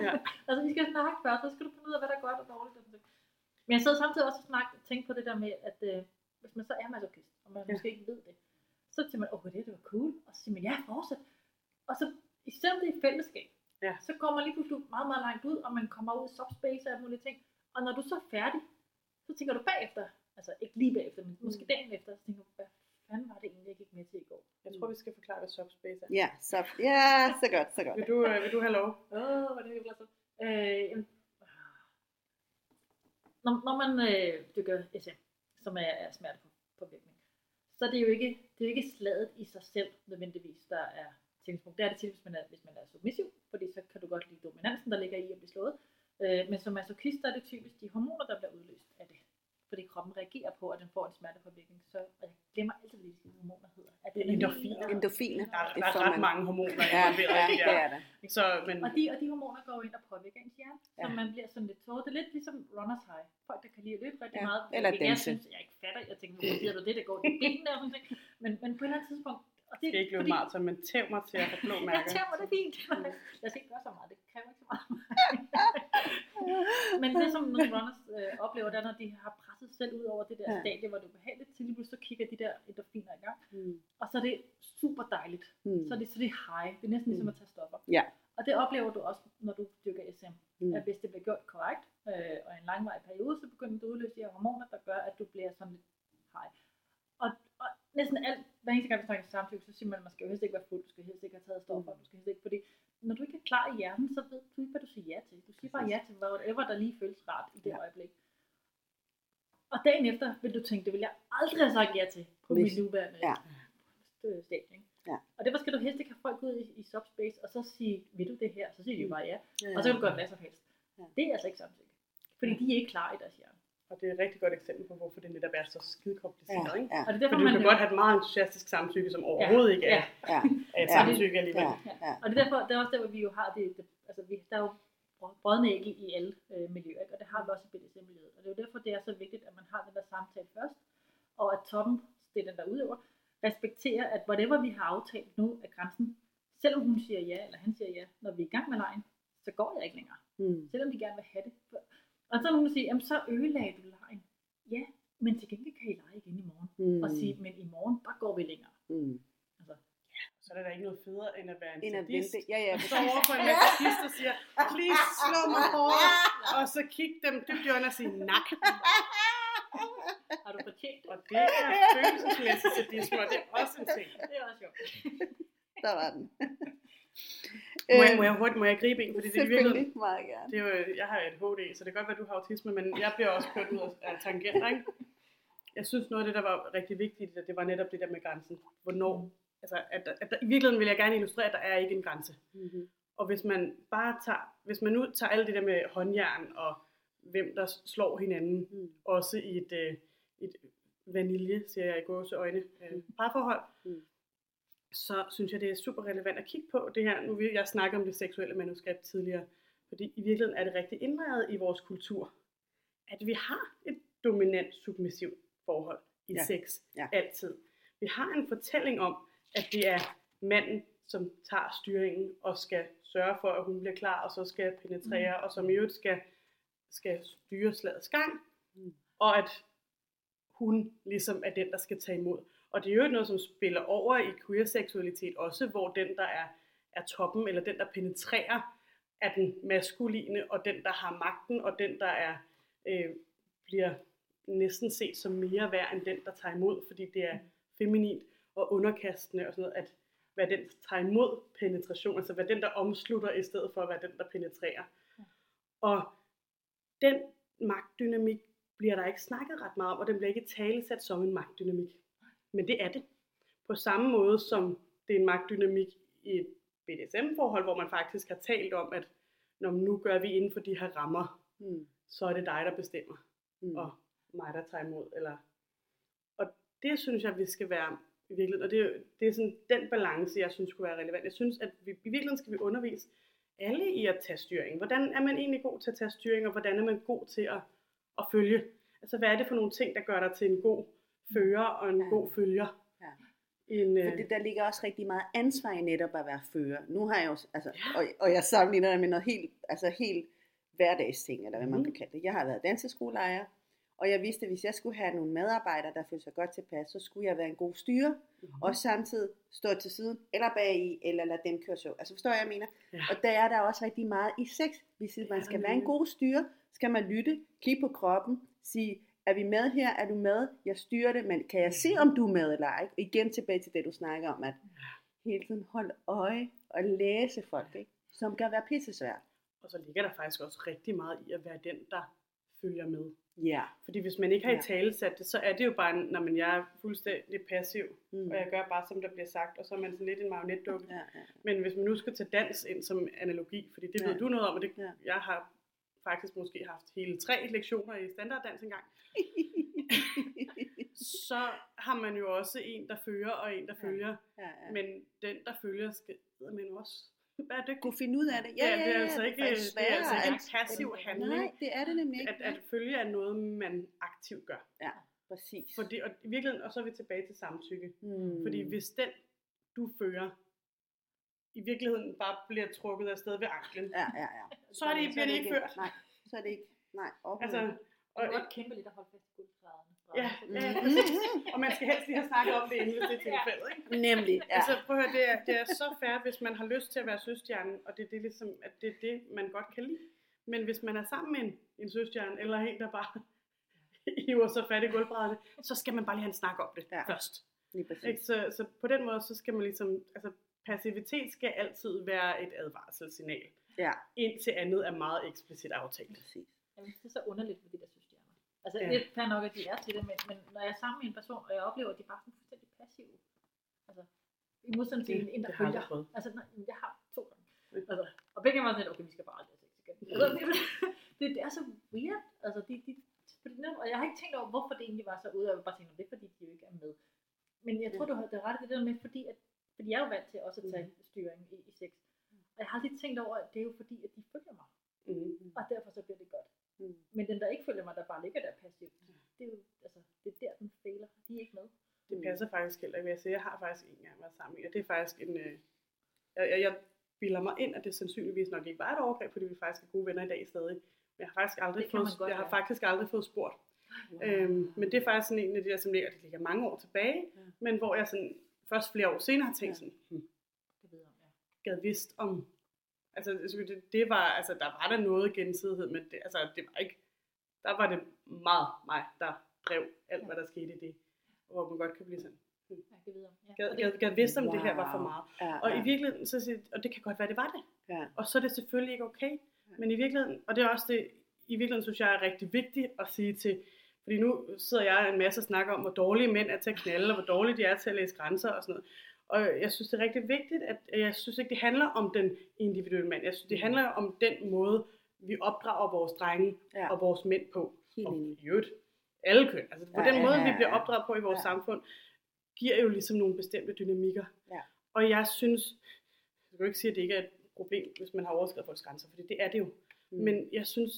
Ja. *laughs* altså, vi skal snakke først, så skal du finde ud af, hvad der er godt og dårligt. Og. Men jeg sad samtidig også og snakke, tænkte på det der med, at øh, hvis man så er masochist, og man Ja. måske ikke ved det, så tænker man, åh, det, det var cool, og så siger man, ja, fortsæt. Og så, i stedet for det er fællesskab, Ja. så kommer man lige pludselig meget, meget langt ud, og man kommer ud i subspace og alle mulige ting. Og når du så er færdig, så tænker du bagefter, altså ikke lige bagefter, men måske Mm. dagen efter, så tænker du, hvad fanden var det egentlig, jeg gik med til i går? Jeg tror, vi skal forklare, hvad subspace er. Ja, så, ja, så godt, så godt. Vil du, øh, vil du have lov? Åh, oh, hvor er det så. Øh, jamen, når, når man øh, dykker SM, som er, er smerte på, påvirkning, så er jo ikke, det er jo ikke slaget i sig selv nødvendigvis, der er tændingspunkt. Det er det til, hvis man er, hvis man er submissiv, fordi så kan du godt lide dominansen, der ligger i at blive slået. Øh, men som masochister er det typisk de hormoner, der bliver udløst af det fordi kroppen reagerer på, at den får en smertepåvirkning. Så og jeg glemmer altid, hvad de hormoner hedder. Det er endorfiner. Endorfiner. Der, er- Det der er ret man. mange hormoner Ja, involveret ja, i det det der. er det. Så, men, Og de, og de hormoner går ind og påvirker ens hjerne, så Ja. man bliver sådan lidt tåget. Det er lidt ligesom runners high. Folk, der kan lide at løbe rigtig Ja, meget. eller danse. Jeg synes, jeg ikke fatter. Jeg tænker, hvor giver du det, der går til benene og sådan noget. Men, men på et eller andet tidspunkt... Og det, jeg skal ikke løbe maraton, men tæv mig til at få blå *laughs* Jeg mærker. tager mig det er fint. *laughs* Jeg skal ikke gøre så meget. Det kræver ikke så meget. *laughs* *laughs* Men det, som nogle runners øh, oplever, det er, når de har presset selv ud over det der Ja. stadie, hvor det er ubehageligt, til lige så kigger de der endorfiner i gang. Mm. Og så er det super dejligt. Mm. Så er det, så er det high. Det er næsten ligesom at tage stoffer. Ja. Og det oplever du også, når du dyrker SM. Mm. At hvis det bliver gjort korrekt, øh, og i en langvarig periode, så begynder du at udløse de her hormoner, der gør, at du bliver sådan lidt high. Og, og næsten alt, hver eneste gang vi snakker samtykke, så siger man, at man skal jo helst ikke være fuld, du skal helst ikke have taget stoffer, Mm. du skal helst ikke, fordi når du ikke er klar i hjernen, så ved du ikke, hvad du siger ja til. Du siger bare ja til whatever, der lige føles rart i det Ja. øjeblik. Og dagen efter vil du tænke, det vil jeg aldrig have sagt ja til på Hvis- mit nuværende ja. stadie. ikke? Ja. Og derfor skal du helst ikke have folk ud i, i subspace, og så sige, vil du det her? Så siger de jo bare ja. Ja, Og så kan du gøre hvad som helst. Ja. Det er altså ikke samtykke. Fordi de er ikke klar i deres hjerne. Og det er et rigtig godt eksempel på, hvorfor det netop er så skide kompliceret. Ja, Ikke? ja, Og det er derfor, For du man kan jo- godt have et meget entusiastisk samtykke, som overhovedet ikke er, Ja. ja, er et Ja. samtykke alligevel. ja, ja. Og det er derfor, det er også der, hvor vi jo har det, det altså vi, der er jo brødne æg i alle øh, miljøer, ikke? og det har vi også i BDSM-miljøet. Og det er jo derfor, det er så vigtigt, at man har den der samtale først, og at toppen, det er den der udøver, respekterer, at whatever vi har aftalt nu er grænsen, selvom hun siger ja, eller han siger ja, når vi er i gang med lejen, så går jeg ikke længere. Mm. selvom de gerne vil have det. Og så er nogen, der siger, jamen så ødelagde du lejen. Ja, men til gengæld kan I lege igen i morgen. Mm. Og sige, men i morgen, der går vi længere. Mm. Så er der ikke noget federe, end at være en End sadist. Ja, ja. Og stå over for en masocist og siger, please slå mig hårdere. Og så kigge dem dybt i øjnene og sige, nak. Har du fortjent det? Og det er følelsesmæssig sadisme, og det er også en ting. Det er også sjovt. Der var den. *laughs* Må jeg, må jeg, hurtigt, må jeg gribe en? Fordi det er Selvfølgelig, meget gerne. det er jo, jeg har et HD, så det kan godt være, du har autisme, men jeg bliver også kørt ud af- tangenter, ikke? Jeg synes noget af det, der var rigtig vigtigt, det var netop det der med grænsen. Hvornår, altså, at, at der, i virkeligheden vil jeg gerne illustrere, at der er ikke en grænse. Mm-hmm. Og hvis man bare tager, hvis man nu tager alt det der med håndjern og hvem der slår hinanden, Mm. også i et, øh, et vanilje, siger jeg i gåseøjne, øh, parforhold, Mm. Så synes jeg, det er super relevant at kigge på det her. Nu vil jeg snakke om det seksuelle manuskript tidligere, fordi i virkeligheden er det rigtig indlejret i vores kultur, at vi har et dominant submissivt forhold i Ja. sex Ja. altid. Vi har en fortælling om, at det er manden, som tager styringen og skal sørge for, at hun bliver klar, og så skal penetrere, mm. og som i øvrigt skal, skal styre slagets gang, Mm. og at hun ligesom er den, der skal tage imod. Og det er jo noget, som spiller over i queer-seksualitet også, hvor den, der er, er toppen, eller den, der penetrerer, er den maskuline, og den, der har magten, og den, der er øh, bliver næsten set som mere værd end den, der tager imod, fordi det er feminint og underkastende og sådan noget, at være den, der tager imod penetration, altså være den, der omslutter, i stedet for at være den, der penetrerer. Og den magtdynamik bliver der ikke snakket ret meget om, og den bliver ikke talesat som en magtdynamik. Men det er det. På samme måde som det er en magtdynamik i et BDSM-forhold, hvor man faktisk har talt om, at når nu gør vi inden for de her rammer, Mm. så er det dig, der bestemmer, Mm. og mig, der tager imod. Eller... Og det synes jeg, vi skal være i virkeligheden, og det, er- det er sådan den balance, jeg synes skulle være relevant. Jeg synes, at vi, i virkeligheden skal vi undervise alle i at tage styring. Hvordan er man egentlig god til at tage styring, og hvordan er man god til at, at følge? Altså, hvad er det for nogle ting, der gør dig til en god fører og en Ja. god følger? Ja. En, øh, For det, der ligger også rigtig meget ansvar i netop at være fører. Nu har jeg jo, altså, og, og jeg sammenligner det med noget helt, altså helt hverdagsting, eller hvad man Mhm. kan kalde det. Jeg har været danseskoleejer, og jeg vidste, at hvis jeg skulle have nogle medarbejdere, der følte sig godt tilpas, så skulle jeg være en god styrer, Mhm. og samtidig stå til siden, eller bag i, eller lade dem køre show. Altså forstår jeg, jeg mener? Ja. Og der er der også rigtig meget i sex. Hvis man skal være en god styrer, skal man lytte, kigge på kroppen, sige, er vi med her? Er du med? Jeg styrer det, men kan jeg se, om du er med eller ej? Igen tilbage til det, du snakker om, at hele tiden holde øje og læse folk, ikke? som kan være pissesvært. Og så ligger der faktisk også rigtig meget i at være den, der følger med. Ja. Fordi hvis man ikke har i tale sat det, så er det jo bare, når man jeg er fuldstændig passiv, Mm. og jeg gør bare, som der bliver sagt, og så er man sådan lidt en marionetdukke. Ja, ja. Men hvis man nu skal tage dans ind som analogi, fordi det ved Ja. du noget om, og det, Ja. jeg har faktisk måske haft hele tre lektioner i standarddans engang. *laughs* så har man jo også en, der fører, og en, der Ja. følger. ja, ja. Men den, der følger, skal men også være dygtig. kunne finde ud af det. Ja, Ja, ja, det er ja, altså ikke, det er altså sværere ikke alt. en passiv handling. Nej, det er det nemlig ikke. At, at følge er noget, man aktivt gør. Præcis. Fordi, og, i virkeligheden, og så er vi tilbage til samtykke. Hmm. Fordi hvis den, du fører, i virkeligheden bare bliver trukket af sted ved anklen, Ja, ja, ja. så er det, bliver det ikke ført. Nej, så er det ikke. Nej, Altså. Og og, godt kæmpe lidt at holde fast i guldtræderne. ja, ja, præcis. og man skal helst lige have snakket om det, inden hvis det er tilfældet. Ikke? Nemlig, ja. Altså, prøv at høre, det er, det er så fair, hvis man har lyst til at være søstjerne, og det er det, ligesom, at det er det, man godt kan lide. Men hvis man er sammen med en, en søstjerne, eller en, der bare *laughs* hiver så fat i gulvbrædderne, så skal man bare lige have en snak om det ja. først. Lige præcis. Ikke? Så, så på den måde, så skal man ligesom, altså passivitet skal altid være et advarselssignal, Ja, indtil andet er meget eksplicit aftalt. præcis. Jeg synes, det er så underligt med de der søstjerner. Altså, Ja. ja. det er nok, at de er til det, men, men når jeg er sammen med en person, og jeg oplever, at de bare er sådan fuldstændig passive. Altså, i modsætning til en, en, der det har jeg aldrig følger. Altså, nej, jeg har to gange. Altså, og begge var sådan lidt, okay, vi skal bare aldrig have sex igen. Altså, *laughs* det, det, er så weird. Altså, de, de, og jeg har ikke tænkt over, hvorfor det egentlig var så ude. Jeg bare tænke, det er fordi, de jo ikke er med. Men jeg tror, du har det ret i det der med, fordi, at, fordi jeg er jo vant til også at tage styring i, i sex. Og jeg har aldrig tænkt over, at det er jo fordi, at de følger mig. Mm. Og derfor så bliver det godt. Mm. Men den, der ikke følger mig, der bare ligger der passivt, det er jo, altså, det er der, den fejler. De er ikke med. Det passer faktisk heller ikke, vil jeg sige. Jeg har faktisk en gang været sammen med og det er faktisk en... Øh, jeg, jeg, jeg bilder mig ind, at det sandsynligvis nok ikke var et overgreb, fordi vi faktisk er gode venner i dag stadig. Men jeg har faktisk aldrig, fået, godt jeg har være. faktisk aldrig fået spurgt. Øhm, men det er faktisk sådan en af de der, som ligger, det ligger mange år tilbage, Ja. men hvor jeg sådan, først flere år senere har tænkt sådan, hmm, Det ved jeg, ja. gad vidst om, altså det, det var, altså der var der noget gensidighed, men det, altså det var ikke, der var det meget mig, der drev alt, hvad der skete i det, hvor man godt kan blive sådan, Ja, det ved jeg. Ja. gad, Og det, gad, gad vidst om det her var for Wow. meget. Ja, Og ja, i virkeligheden, så siger, og det kan godt være, det var det. ja. Og så er det selvfølgelig ikke okay. Men i virkeligheden, og det er også det, i virkeligheden synes jeg er rigtig vigtigt at sige til, fordi nu sidder jeg en masse og snakker om, hvor dårlige mænd er til at knalde, og hvor dårlige de er til at læse grænser og sådan noget. Og jeg synes, det er rigtig vigtigt, at jeg synes ikke, det handler om den individuelle mand. Jeg synes, det handler om den måde, vi opdrager vores drenge Ja. ja. og vores mænd på. Helt Og i øvrigt, alle køn. Altså på Ja, den ja, måde, ja, vi bliver ja. opdraget på i vores Ja. samfund, giver jo ligesom nogle bestemte dynamikker. Ja. Og jeg synes, jeg vil ikke sige, at det ikke er et problem, hvis man har overskrevet folks grænser, for det er det jo. Mm. Men jeg synes,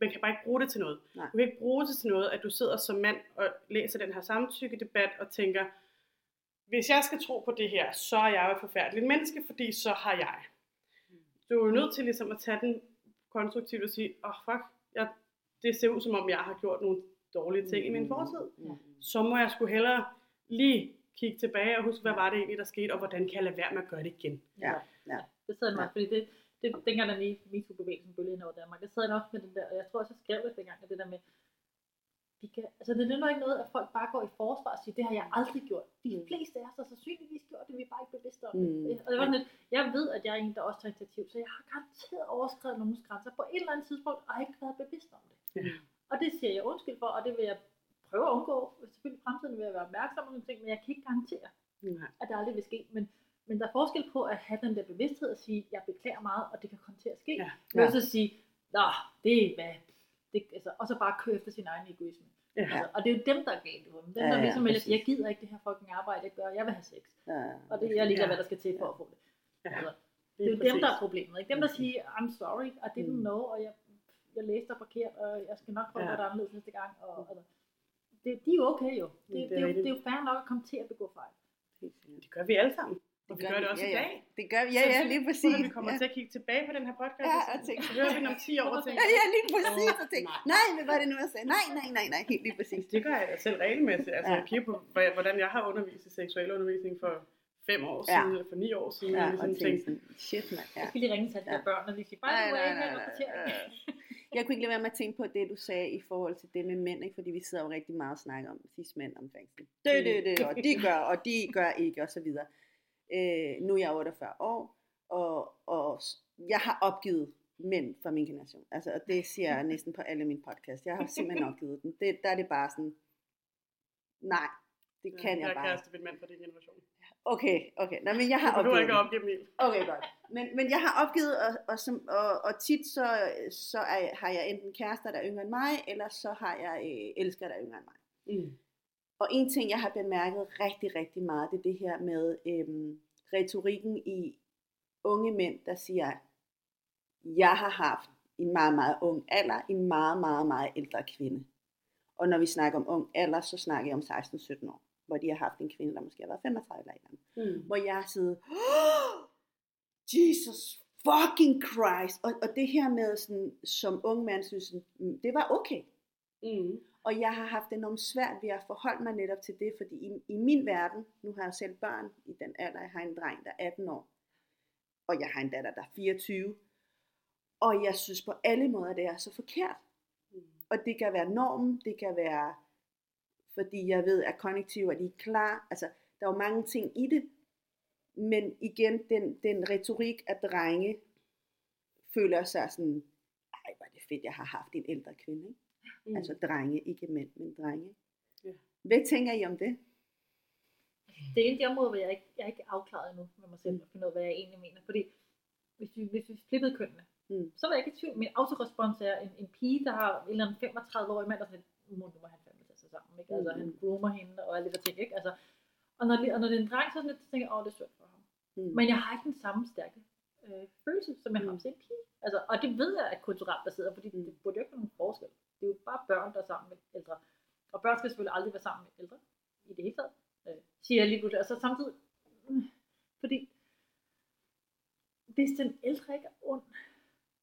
man kan bare ikke bruge det til noget. Nej. Du kan ikke bruge det til noget, at du sidder som mand og læser den her samtykkedebat og tænker, hvis jeg skal tro på det her, så er jeg jo et forfærdeligt menneske, fordi så har jeg. Du er jo nødt til ligesom at tage den konstruktivt og sige, åh oh, fuck, jeg, det ser ud som om jeg har gjort nogle dårlige ting i min fortid. Mm. Så må jeg sgu hellere lige kigge tilbage og huske, hvad var det egentlig, der skete, og hvordan kan jeg lade være med at gøre det igen. Ja, ja. det Ja. nok, fordi det, det, dengang der lige MeToo-bevægelsen bølgede ind over Danmark, der sad jeg nok med den der, og jeg tror også, jeg skrev det dengang, at det der med, vi kan, altså det nytter ikke noget, at folk bare går i forsvar og siger, det har jeg aldrig gjort. De Mm. fleste af os har sandsynligvis gjort det, vi er bare ikke bevidste om Mm. det. Og det var sådan lidt, jeg ved, at jeg er en, der også tager initiativ, så jeg har garanteret overskrevet nogens grænser på et eller andet tidspunkt, og har ikke været bevidst om det. Ja. Og det siger jeg undskyld for, og det vil jeg prøve at undgå. Selvfølgelig i fremtiden vil jeg være opmærksom på nogle ting, men jeg kan ikke garantere, Nej. at det aldrig vil ske. Men, men der er forskel på at have den der bevidsthed og sige, jeg beklager meget, og det kan komme til at ske. Ja. Ja. at sige, nå, det er hvad, det, altså, og så bare køre efter sin egen egoisme. Ja. Altså, og det er jo dem, der er galt. jo. Dem, Ja, der ja, ligesom præcis. jeg gider ikke det her fucking arbejde, jeg gør, jeg vil have sex. Ja, Og det er jeg ligeglad, Ja. hvad der skal til for at få det. Ja. Altså, det er jo dem, der er problemet. Ikke? Dem, der siger, I'm sorry, I didn't Mm. know, og jeg, jeg læste dig forkert, og jeg skal nok prøve Ja. at gøre det anderledes næste gang. Og, altså, det, de er jo okay jo. Det, det er det, er jo, det er jo fair nok at komme til at begå fejl. Det gør vi alle sammen. Og vi gør det også ja, i ja. dag. Det gør vi, ja, ja, lige præcis. Så vi kommer ja. til at kigge tilbage på den her podcast, Ja, og og så, tænke- så hører vi den om 10 år *laughs* og tænker, Ja, ja, lige præcis. Og tænke, nej. nej, hvad var det nu, jeg sagde? Nej, nej, nej, nej, helt lige præcis. det gør jeg da selv regelmæssigt. Altså, Ja. jeg kigger på, hvordan jeg har undervist i seksualundervisning for fem år Ja. siden, eller for ni år siden. Ja, og og ligesom tænke tænkte, sådan, shit, mand. Ja. Jeg skal lige ringe til de Ja. børn, og lige sige, by Nej, nej, her nej, rapporterer nej, jeg. Jeg kunne ikke lade være med at tænke på det, du sagde i forhold til det med mænd, ikke? fordi vi sidder jo rigtig meget og snakker om cis-mænd om fængsel. Det, det, det, og de gør, og de gør ikke, og så videre. Øh, nu er jeg 48 år, og, og jeg har opgivet mænd fra min generation. Altså, og det siger jeg næsten på alle mine podcasts. Jeg har simpelthen opgivet dem. Det, der er det bare sådan, nej, det kan jeg jeg er bare. kæreste med mand fra din generation. Okay, okay. Nå, men jeg har Du opgivet ikke at dem. opgive dem helt. Okay, godt. Men, men jeg har opgivet, og, og, som, og, og tit så, så er, har jeg enten kærester, der er yngre end mig, eller så har jeg øh, elsker, der er yngre end mig. Mm. Og en ting, jeg har bemærket rigtig, rigtig meget, det er det her med øhm, retorikken i unge mænd, der siger, jeg har haft en meget, meget ung alder, en meget, meget, meget ældre kvinde. Og når vi snakker om ung alder, så snakker jeg om 16-17 år, hvor de har haft en kvinde, der måske har været 35 eller et andet. Mm. Hvor jeg har siddet, oh, Jesus fucking Christ. Og, og det her med, sådan, som ung mand, synes, sådan, mm, det var okay. Mm. Og jeg har haft enormt svært ved at forholde mig netop til det, fordi i, i min verden, nu har jeg selv børn i den alder, jeg har en dreng, der er 18 år, og jeg har en datter, der er 24, og jeg synes på alle måder, det er så forkert. Mm. Og det kan være normen, det kan være, fordi jeg ved, at kognitiv er de er klar, altså der er jo mange ting i det, men igen, den, den retorik af drenge, føler sig sådan, ej, hvor er det fedt, jeg har haft en ældre kvinde, ikke? Mm. Mm. Altså drenge, ikke mænd, men drenge. Ja. Hvad tænker I om det? Det er en af de områder, hvor jeg ikke, jeg er ikke afklaret endnu med mig selv, at finde ud af, hvad jeg egentlig mener. Fordi hvis vi, hvis vi flippede kønnene, Mm. så var jeg ikke i tvivl. Min autorespons er en, en pige, der har en eller anden 35-årig mand, der sådan, må, nu må han fandme tage sig sammen. Ikke? Altså, Mm. han groomer hende og alle de der ting. Ikke? Altså, og, når, det- og når det er en dreng, så sådan lidt, så tænker jeg, åh, det er synd for ham. Mm. Men jeg har ikke den samme stærke øh, følelse, som jeg har Mm. til en pige. Altså, og det ved jeg er kulturelt baseret, fordi Mm. det burde jo ikke være nogen forskel. Det er jo bare børn, der er sammen med ældre. Og børn skal selvfølgelig aldrig være sammen med ældre, i det hele taget, øh, siger jeg lige pludselig. Og så samtidig, mm, fordi hvis den ældre ikke er ond,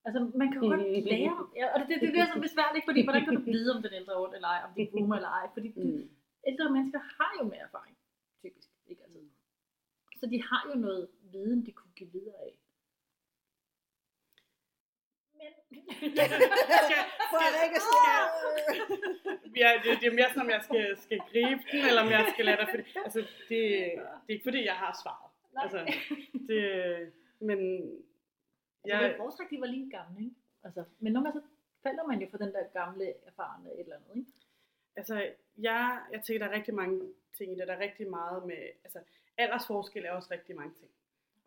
altså man kan jo godt *laughs* lære, ja, og det, det, det bliver så besværligt, fordi hvordan kan du vide, om den ældre er ond eller ej, om det er groomer eller ej, fordi du, Mm. ældre mennesker har jo mere erfaring, typisk, ikke altid. Så de har jo noget viden, de kunne give videre af. Men... *laughs* For at ikke ja, det, det er mere sådan, om jeg skal, skal gribe den, eller om jeg skal lade dig, fordi, altså, det, det er ikke fordi, jeg har svaret. Nej. Altså, det, men Jeg jeg, vil foretrække, de var lige gamle, ikke? Altså, men nogle gange så falder man jo for den der gamle, erfarne et eller andet, ikke? altså, jeg, jeg tænker, der er rigtig mange ting i det. Der er rigtig meget med, altså, aldersforskel er også rigtig mange ting.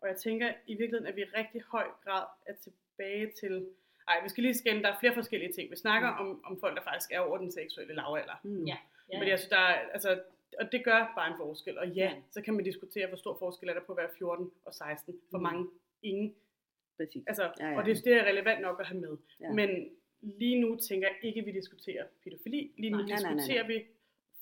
Og jeg tænker i virkeligheden, at vi i rigtig høj grad er tilbage til, ej, vi skal lige skænde, der er flere forskellige ting. Vi snakker om, om folk, der faktisk er over den seksuelle lavalder. Mm. Ja. Ja, Men jeg synes, der er, altså, og det gør bare en forskel. Og ja, så kan man diskutere, hvor stor forskel er der på at være 14 og 16. For Mm. mange ingen. Præcis. Altså, Ja, ja. Og det, det er relevant nok at have med. Ja. Men lige nu tænker jeg ikke, at vi diskuterer pædofili. Lige nu Nej, nej, nej, nej. diskuterer vi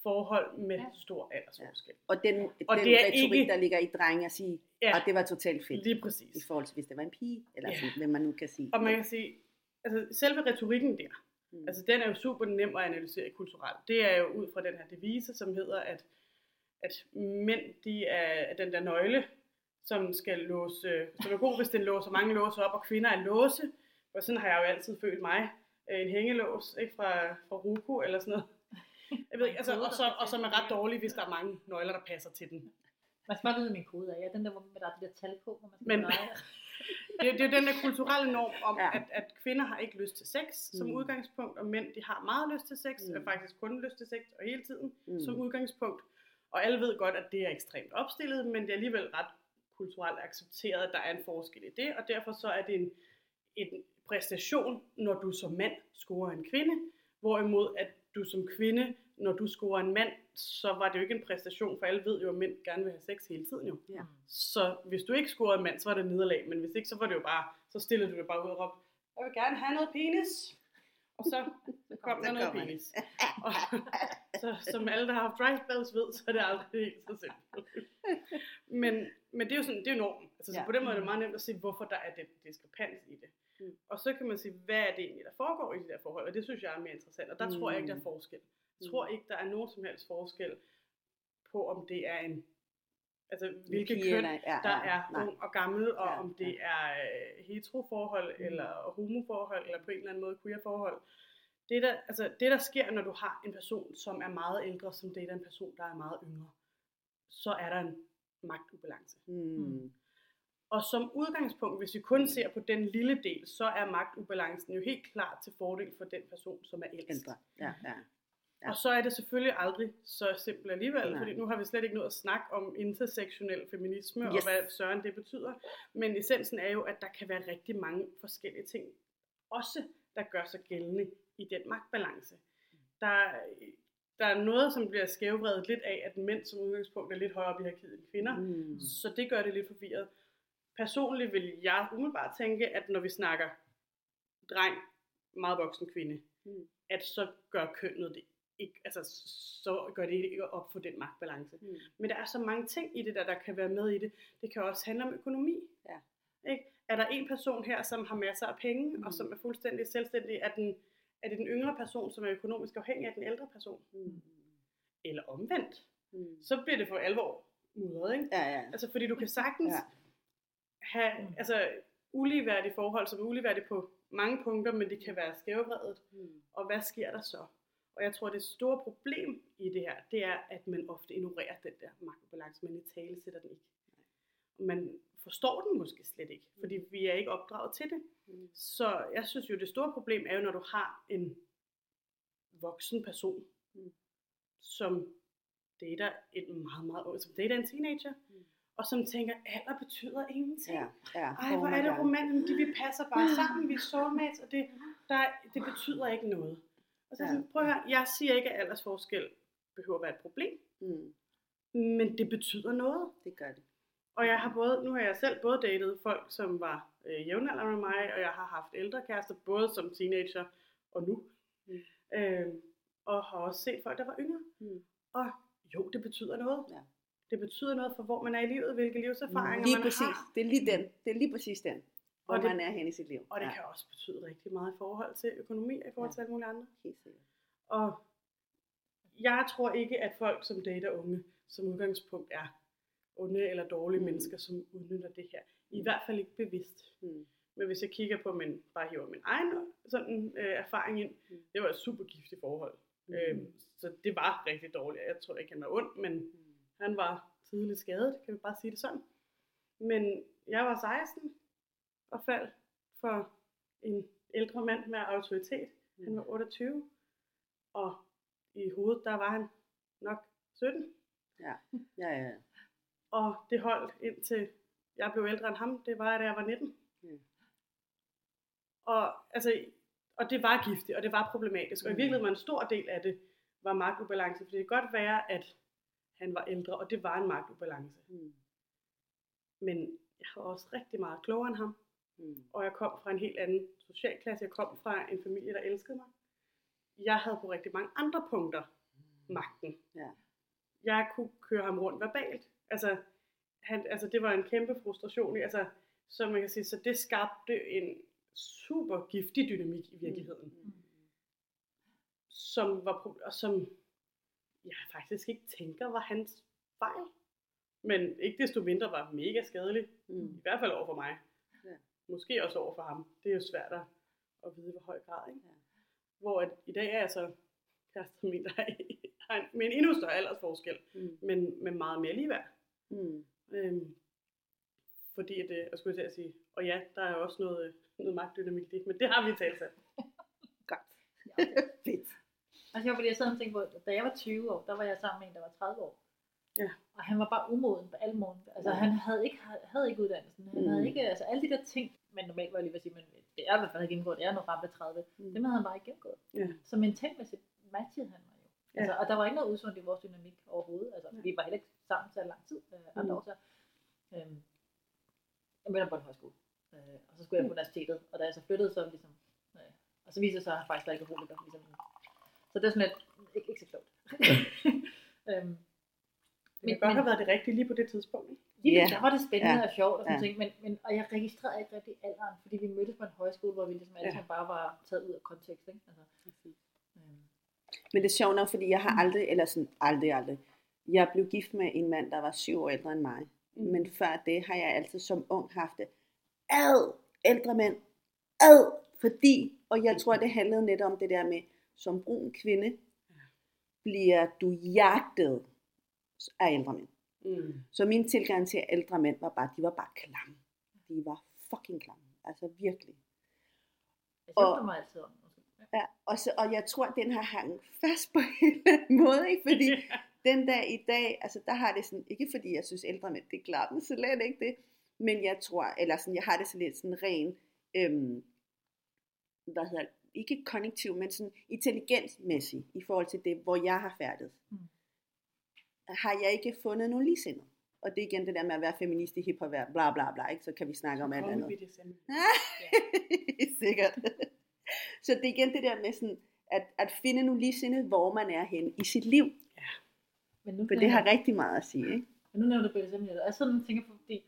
forhold med Ja. stor aldersforskel. Og den, Og den det er retorik, ikke- der ligger i drenge at sige, Ja. at det var totalt fedt. Lige præcis. I forhold til, hvis det var en pige, eller Ja. sådan, hvad man nu kan sige. Og man kan sige, altså selve retorikken der, Mm. altså den er jo super nem at analysere kulturelt. Det er jo ud fra den her devise, som hedder, at, at mænd, de er den der nøgle, som skal låse, som er god, hvis den låser mange låse op, og kvinder er låse. Og sådan har jeg jo altid følt mig. Øh, En hængelås, ikke fra, fra Ruko eller sådan noget. Jeg ved ikke, altså, og, så, og som er ret dårlig, hvis der er mange nøgler, der passer til den. Man skal bare vide, min kode er. Ja, den der, hvor der er det der tal på, hvor man skal Men-. Det, det er den der kulturelle norm om, Ja. at, at kvinder har ikke lyst til sex som Mm. udgangspunkt, og mænd de har meget lyst til sex, Mm. og faktisk kun lyst til sex og hele tiden mm. som udgangspunkt. Og alle ved godt, at det er ekstremt opstillet, men det er alligevel ret kulturelt accepteret, at der er en forskel i det, og derfor så er det en, en præstation, når du som mand scorer en kvinde, hvorimod at du som kvinde, når du scorer en mand, så var det jo ikke en præstation, for alle ved jo, at mænd gerne vil have sex hele tiden jo. Ja. Så hvis du ikke scorede en mand, så var det nederlag, men hvis ikke, så var det jo bare, så stillede du det bare ud og råbte, jeg vil gerne have noget penis. Og så *laughs* kom der noget det. penis. *laughs* Og, så som alle, der har haft dry spells ved, så er det aldrig helt så simpelt. *laughs* Men, men det er jo sådan, det er normen. Altså, så Ja. på den måde er det meget nemt at se, hvorfor der er den diskrepans i det. Mm. Og så kan man sige, hvad er det egentlig, der foregår i de der forhold? Og det synes jeg er mere interessant. Og der mm. tror jeg ikke, der er forskel. Jeg tror ikke, der er nogen som helst forskel på, om det er en, altså hvilket Pige køn, eller- ja, der ja, er nej. ung og gammel, og Ja, om det er øh, heteroforhold, Mm. eller homoforhold, eller på en eller anden måde queerforhold. Det der, altså, det, der sker, når du har en person, som er meget ældre, som dater en person, der er meget yngre, så er der en magtubalance. Mm. Og som udgangspunkt, hvis vi kun ser på den lille del, så er magtubalancen jo helt klart til fordel for den person, som er ældst. Ældre. Ja, ja. Ja. Og så er det selvfølgelig aldrig så simpelt alligevel, Nej. fordi nu har vi slet ikke nået at snakke om intersektionel feminisme. Yes. og hvad søren det betyder. Men essensen er jo, at der kan være rigtig mange forskellige ting, også der gør sig gældende i den magtbalance. Der, der er noget, som bliver skævvredet lidt af, at mænd som udgangspunkt er lidt højere op i hierarkiet end kvinder. Mm. Så det gør det lidt forvirret. Personligt vil jeg umiddelbart tænke, at når vi snakker dreng, meget voksen kvinde, Mm. at så gør kønnet det ikke, altså så gør det ikke op for den magtbalance. Mm. Men der er så mange ting i det, der, der kan være med i det. Det kan også handle om økonomi. Ja. Ikke? Er der en person her, som har masser af penge, mm. og som er fuldstændig selvstændig, er, den, er det den yngre person, som er økonomisk afhængig af den ældre person? Mm. Eller omvendt? Mm. Så bliver det for alvor mudret, ikke? Ja, ja. Altså, fordi du kan sagtens Ja. have Mm. altså, uligeværdige forhold, som er uligeværdige på mange punkter, men det kan være skævvredet. Mm. Og hvad sker der så? Og jeg tror, det store problem i det her, det er, at man ofte ignorerer den der magtbalance, man i tale sætter den ikke. Og man forstår den måske slet ikke, fordi vi er ikke opdraget til det. Mm. Så jeg synes jo, det store problem er jo, når du har en voksen person, Mm. som dater en meget, meget ung, som dater en teenager, Mm. og som tænker, alder betyder ingenting. Ja, ja. Ej, hvor er det romantisk, de, vi passer bare sammen, vi er soulmates, og det, der, det betyder ikke noget. Og så Ja. ja. prøv at høre, jeg siger ikke, at aldersforskel behøver at være et problem, Mm. men det betyder noget. Det gør det. Og jeg har både, nu har jeg selv både datet folk, som var øh, jævnaldrende med mig, og jeg har haft ældre kærester, både som teenager og nu. Mm. Øh, og har også set folk, der var yngre. Mm. Og jo, det betyder noget. Ja. Det betyder noget for, hvor man er i livet, hvilke livserfaringer Lige man præcis. har. Det er lige den. Det er lige præcis den. Hvor Og det- man er hen i sit liv. Og det ja. kan også betyde rigtig meget i forhold til økonomi og i forhold Ja. til alle mulige andre. Helt sikkert. Og jeg tror ikke, at folk, som dater unge, som udgangspunkt er onde eller dårlige Mm. mm. mennesker, som udnytter det her. I hvert fald ikke bevidst. Mm. Men hvis jeg kigger på min, bare hiver min egen sådan, øh, erfaring ind, Mm. det var et super giftigt forhold. Mm. Mm. Øhm, så det var rigtig dårligt. Jeg tror ikke, han var ond, men Mm. han var tidligt skadet, kan vi bare sige det sådan. Men jeg var 16 og faldt for en ældre mand med autoritet. Han var 28, og i hovedet, der var han nok 17. Ja, ja, ja. Og det holdt indtil jeg blev ældre end ham. Det var, da jeg var 19. Mm. Og, altså, og det var giftigt, og det var problematisk. Og i Mm. virkeligheden var en stor del af det, var magtubalance. For det kan godt være, at han var ældre, og det var en magtubalance. Mm. Men jeg var også rigtig meget klogere end ham. Mm. og jeg kom fra en helt anden socialklasse. Jeg kom fra en familie, der elskede mig. Jeg havde på rigtig mange andre punkter magten. Ja. Jeg kunne køre ham rundt verbalt. Altså, han, altså det var en kæmpe frustration. Altså, så man kan sige, så det skabte en super giftig dynamik i virkeligheden, Mm. som var og som jeg faktisk ikke tænker var hans fejl. Men ikke desto mindre var mega skadelig. Mm. I hvert fald over for mig. Måske også over for ham. Det er jo svært at, at vide, hvor høj grad. Ikke? Ja. Hvor at, i dag er jeg så kærester min, der er *laughs* i- har en, med en endnu større aldersforskel, Mm. men med meget mere ligeværd. Mm. Øhm, fordi at, øh, jeg skulle til at sige, og ja, der er jo også noget, noget magtdynamik i det, men det har vi talt sammen. *laughs* Godt. Ja. *laughs* Fedt. Altså, jeg, fordi jeg sad og tænkte på, at da jeg var 20 år, der var jeg sammen med en, der var 30 år. Ja. Og han var bare umoden på alle måder. Altså, Ja. han havde ikke, havde ikke uddannelsen. Han Mm. havde ikke, altså alle de der ting, men normalt var jeg lige ved at sige, men det er i hvert fald ikke gennemgået, det er noget ramt af 30. Mm. Dem havde han bare ikke gennemgået. Ja. Så mentalmæssigt matchede han mig jo. Ja. Altså, og der var ikke noget usundt i vores dynamik overhovedet. Altså, Ja. vi var heller ikke sammen så lang tid, øh, andre Mm. år så. Øhm, jeg mødte ham på en højskole, øh, og så skulle jeg på universitetet, og da jeg så flyttede, så ligesom, øh, og så viser det sig, at han faktisk var alkoholiker. Ligesom. Så det er sådan lidt, ikke, ikke så klogt. *laughs* øhm, Det kan godt have været det rigtige lige på det tidspunkt. Lige yeah. der var det spændende Ja. og sjovt og sådan Ja. ting, men, men, og jeg registrerede ikke rigtig alderen, fordi vi mødtes på en højskole, hvor vi ligesom alle sammen bare var taget ud af kontekst. Ikke? Altså, øhm, Men det er sjovt nok, fordi jeg har aldrig, eller sådan aldrig, aldrig, jeg blev gift med en mand, der var syv år ældre end mig. Mm. Men før det har jeg altid som ung haft det. Ad, ældre mænd. Ad, fordi, og jeg tror, det handlede netop om det der med, som brun kvinde, bliver du jagtet af ældre mænd. Mm. Så min tilgang til ældre mænd var bare, de var bare klamme. De var fucking klamme. Altså virkelig. jeg Og- mig altid om. Ja. Ja, og, så, og jeg tror, den har hængt fast på *laughs* en eller anden måde, ikke? fordi den dag i dag, altså der har det sådan, ikke fordi jeg synes ældre mænd, det er klart, men slet ikke det, men jeg tror, eller sådan, jeg har det så lidt sådan ren, øhm, hvad hedder ikke kognitiv, men sådan intelligensmæssigt i forhold til det, hvor jeg har færdet. Mm. Har jeg ikke fundet nogen ligesindede. Og det er igen det der med at være feminist i hiphop, bla bla bla, ikke? så kan vi snakke om alt andet. Komme BDSM. *laughs* Sikkert. Så det er igen det der med sådan, at, at finde nogle ligesindede, hvor man er henne i sit liv. Men nu, For det har rigtig meget at sige. Ikke? Men nu nævner du BDSM, og jeg sidder og tænker på, fordi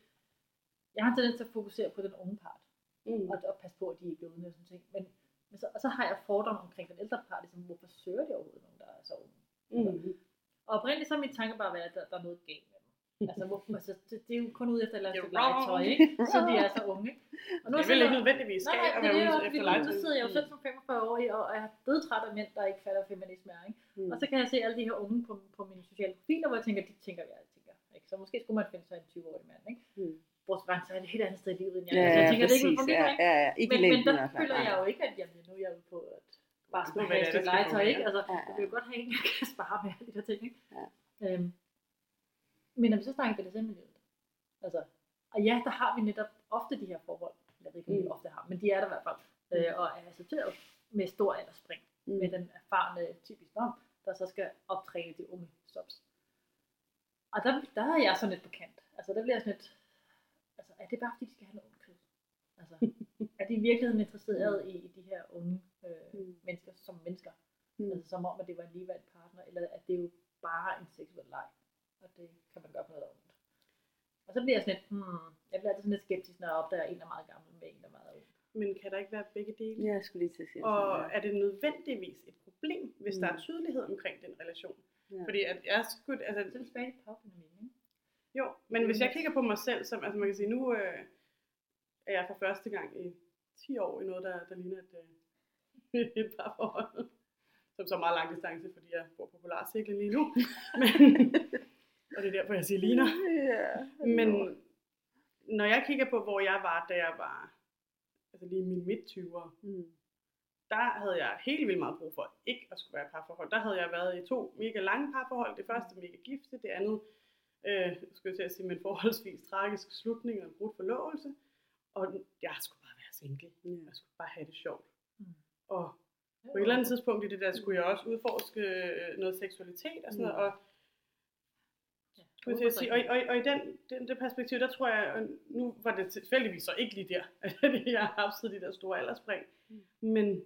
jeg har en tendens til at fokusere på den unge part, Mm. og, og passe på, at de ikke bliver udnyttet sådan ting. Men, men så, og så har jeg fordomme omkring den ældre part, ligesom, hvorfor søger de overhovedet nogen, der er så unge? Mm. Og oprindeligt så er min tanke bare været, at der, der er noget galt med dem. *laughs* Altså, hvor, altså det, det, er jo kun ude efter andet You're stykke legetøj, ikke? Så de er så unge. Og Det er vel ikke nødvendigvis Nej, skal nej, at det er være ude efter nu, nu legetøj. sidder jeg jo selv som 45 år og er dødtræt af mænd, der ikke fatter, hvad feminisme er. Ikke? Mm. Og så kan jeg se alle de her unge på, på mine sociale profiler, hvor jeg tænker, de tænker, jeg tænker. Ikke? Så måske skulle man finde sig en 20-årig mand. Ikke? Mm. Så er et helt andet sted i livet end jeg. Ja, altså, jeg tænker, det ikke vil præcis. fungere, Ja, ikke? ja, ja. Ikke Men, men der føler jeg jo ikke, at jamen, nu er jeg ude på at bare stykke skal legetøj, ikke? Altså, Ja, jeg vil jo godt have en, der kan spare med alle de der ting, ikke? Ja. Øhm, men når vi så snakker BDSM i livet, altså, og ja, der har vi netop ofte de her forhold, jeg ved ikke, om vi Mm. ofte har, men de er der i hvert fald, øh, og er accepteret med stor aldersspring, Mm. med den erfarne typisk om, der så skal optræne de unge stops. Og der, der er jeg sådan lidt på kant. Altså, der bliver jeg sådan lidt, altså, er det bare fordi, de skal have noget kød? Altså, *laughs* er de i virkeligheden interesseret i, i de her unge øh, Mm. mennesker som mennesker? Mm. Altså, som om, at det var en ligeværdig partner, eller at det er jo bare en seksuel leg, og det kan man gøre på noget ondt. Og så bliver jeg sådan lidt, hmm, jeg bliver altid sådan lidt skeptisk, når jeg opdager, at en er meget gammel med en, der er meget ung. Men kan der ikke være begge dele? Ja, jeg skulle lige til at sige Og sådan, ja. er det nødvendigvis et problem, hvis der er Mm. tydelighed omkring den relation? Ja. Fordi at jeg skulle, Så altså, er det tilbage til ikke? jo, men hvis jeg kigger på mig selv, som, altså man kan sige, nu øh, er jeg for første gang i 10 år i noget, der, der ligner et, øh, *laughs* et par forhold. Som så er meget lang distance, fordi jeg bor på Polarcirklen lige nu. *laughs* Men, og det er derfor, jeg siger ligner. Ja. Men når jeg kigger på, hvor jeg var, da jeg var altså lige i mine midt-20'ere, Mm. der havde jeg helt vildt meget brug for ikke at skulle være i parforhold. Der havde jeg været i to mega lange parforhold. Det første mega gifte, det andet, øh, skulle jeg til at sige, med en forholdsvis tragisk slutning og en brudt forlovelse. Og jeg skulle bare være single. Ja. Jeg skulle bare have det sjovt. Mm. Og på et eller andet tidspunkt i det der, skulle jeg også udforske øh, noget seksualitet og sådan noget. Og Ja, skulle jeg sige, og, og, og i den, den, det perspektiv, der tror jeg, og nu var det tilfældigvis så ikke lige der, *laughs* at jeg har haft de der store aldersspring. Mm. Men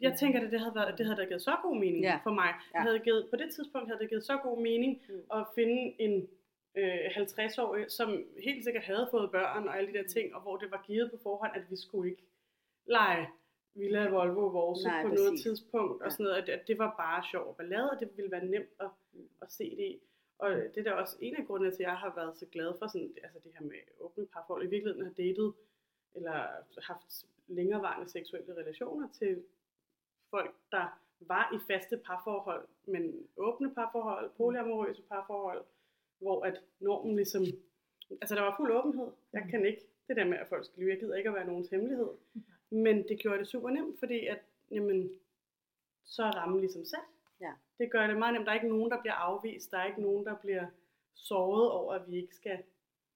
jeg tænker, at det havde, været, det havde da givet så god mening Ja. for mig. Ja. Det havde givet, på det tidspunkt havde det givet så god mening Mm. at finde en øh, 50-årig, som helt sikkert havde fået børn og alle de der ting, og hvor det var givet på forhånd, at vi skulle ikke lege Villa Volvo vores Nej, på præcis. noget tidspunkt, og Ja. sådan noget, at, det var bare sjov og ballade, og det ville være nemt at, at se det i. Og det er da også en af grundene til, at jeg har været så glad for sådan, altså det her med åbne parforhold. I virkeligheden har datet, eller haft længerevarende seksuelle relationer til folk, der var i faste parforhold, men åbne parforhold, polyamorøse parforhold, hvor at normen ligesom, altså der var fuld åbenhed. Jeg kan ikke det der med, at folk skal lyve. Jeg gider ikke at være nogens hemmelighed. Men det gjorde det super nemt, fordi at, jamen, så er rammen ligesom sat. Ja. Det gør det meget nemt. Der er ikke nogen, der bliver afvist. Der er ikke nogen, der bliver såret over, at vi ikke skal...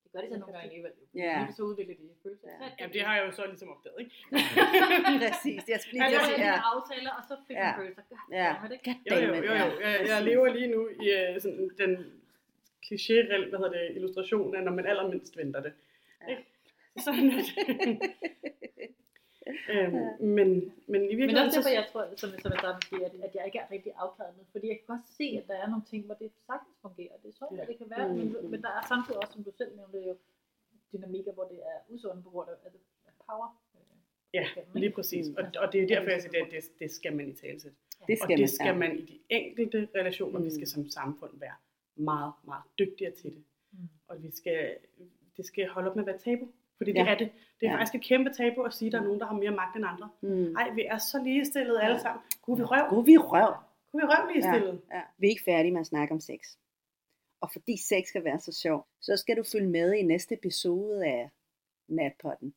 Det gør de så nogle gange alligevel. Ja. Så udvikler de følelser. Ja. Det- Jamen, det har jeg jo så ligesom opdaget, ikke? *laughs* Præcis, jeg skulle lige det at sige, ja. aftaler, og så fik Ja. man følelser. Ja. Jo, jo, jo, jo. Jeg, jeg lever lige nu i uh, sådan den kliché hvad hedder det, illustration af, når man allermindst venter det. Ja. Sådan er *laughs* det. øhm, men, men i Men virkeligheden... også derfor, så- jeg tror, som, som jeg startede med at sige, at, jeg ikke er rigtig afklaret med. Fordi jeg kan godt se, at der er nogle ting, hvor det sagtens fungerer. Det er sådan, Ja. at det kan være. Mm, Men, mm. men der er samtidig også, som du selv nævnte, jo dynamikker, hvor det er usundt på grund af af power. øh, Ja, lige præcis. Og, og det er derfor, jeg siger, at det, det skal man i tale Det Og skal det man, skal ja. man i de enkelte relationer, vi Mm. skal som samfund være meget, meget dygtigere til det. Mm. Og vi skal, det skal holde op med at være tabu. Fordi det Ja. er det. Det er Ja. faktisk et kæmpe tabu at sige, at der er nogen, der har mere magt end andre. Mm. Ej, vi er så ligestillede alle sammen. Gud, vi røv. Gud, vi røv. Gud, vi røv ligestillede. Ja. Vi er ikke færdige med at snakke om sex. Og fordi sex skal være så sjov, så skal du følge med i næste episode af Natpotten.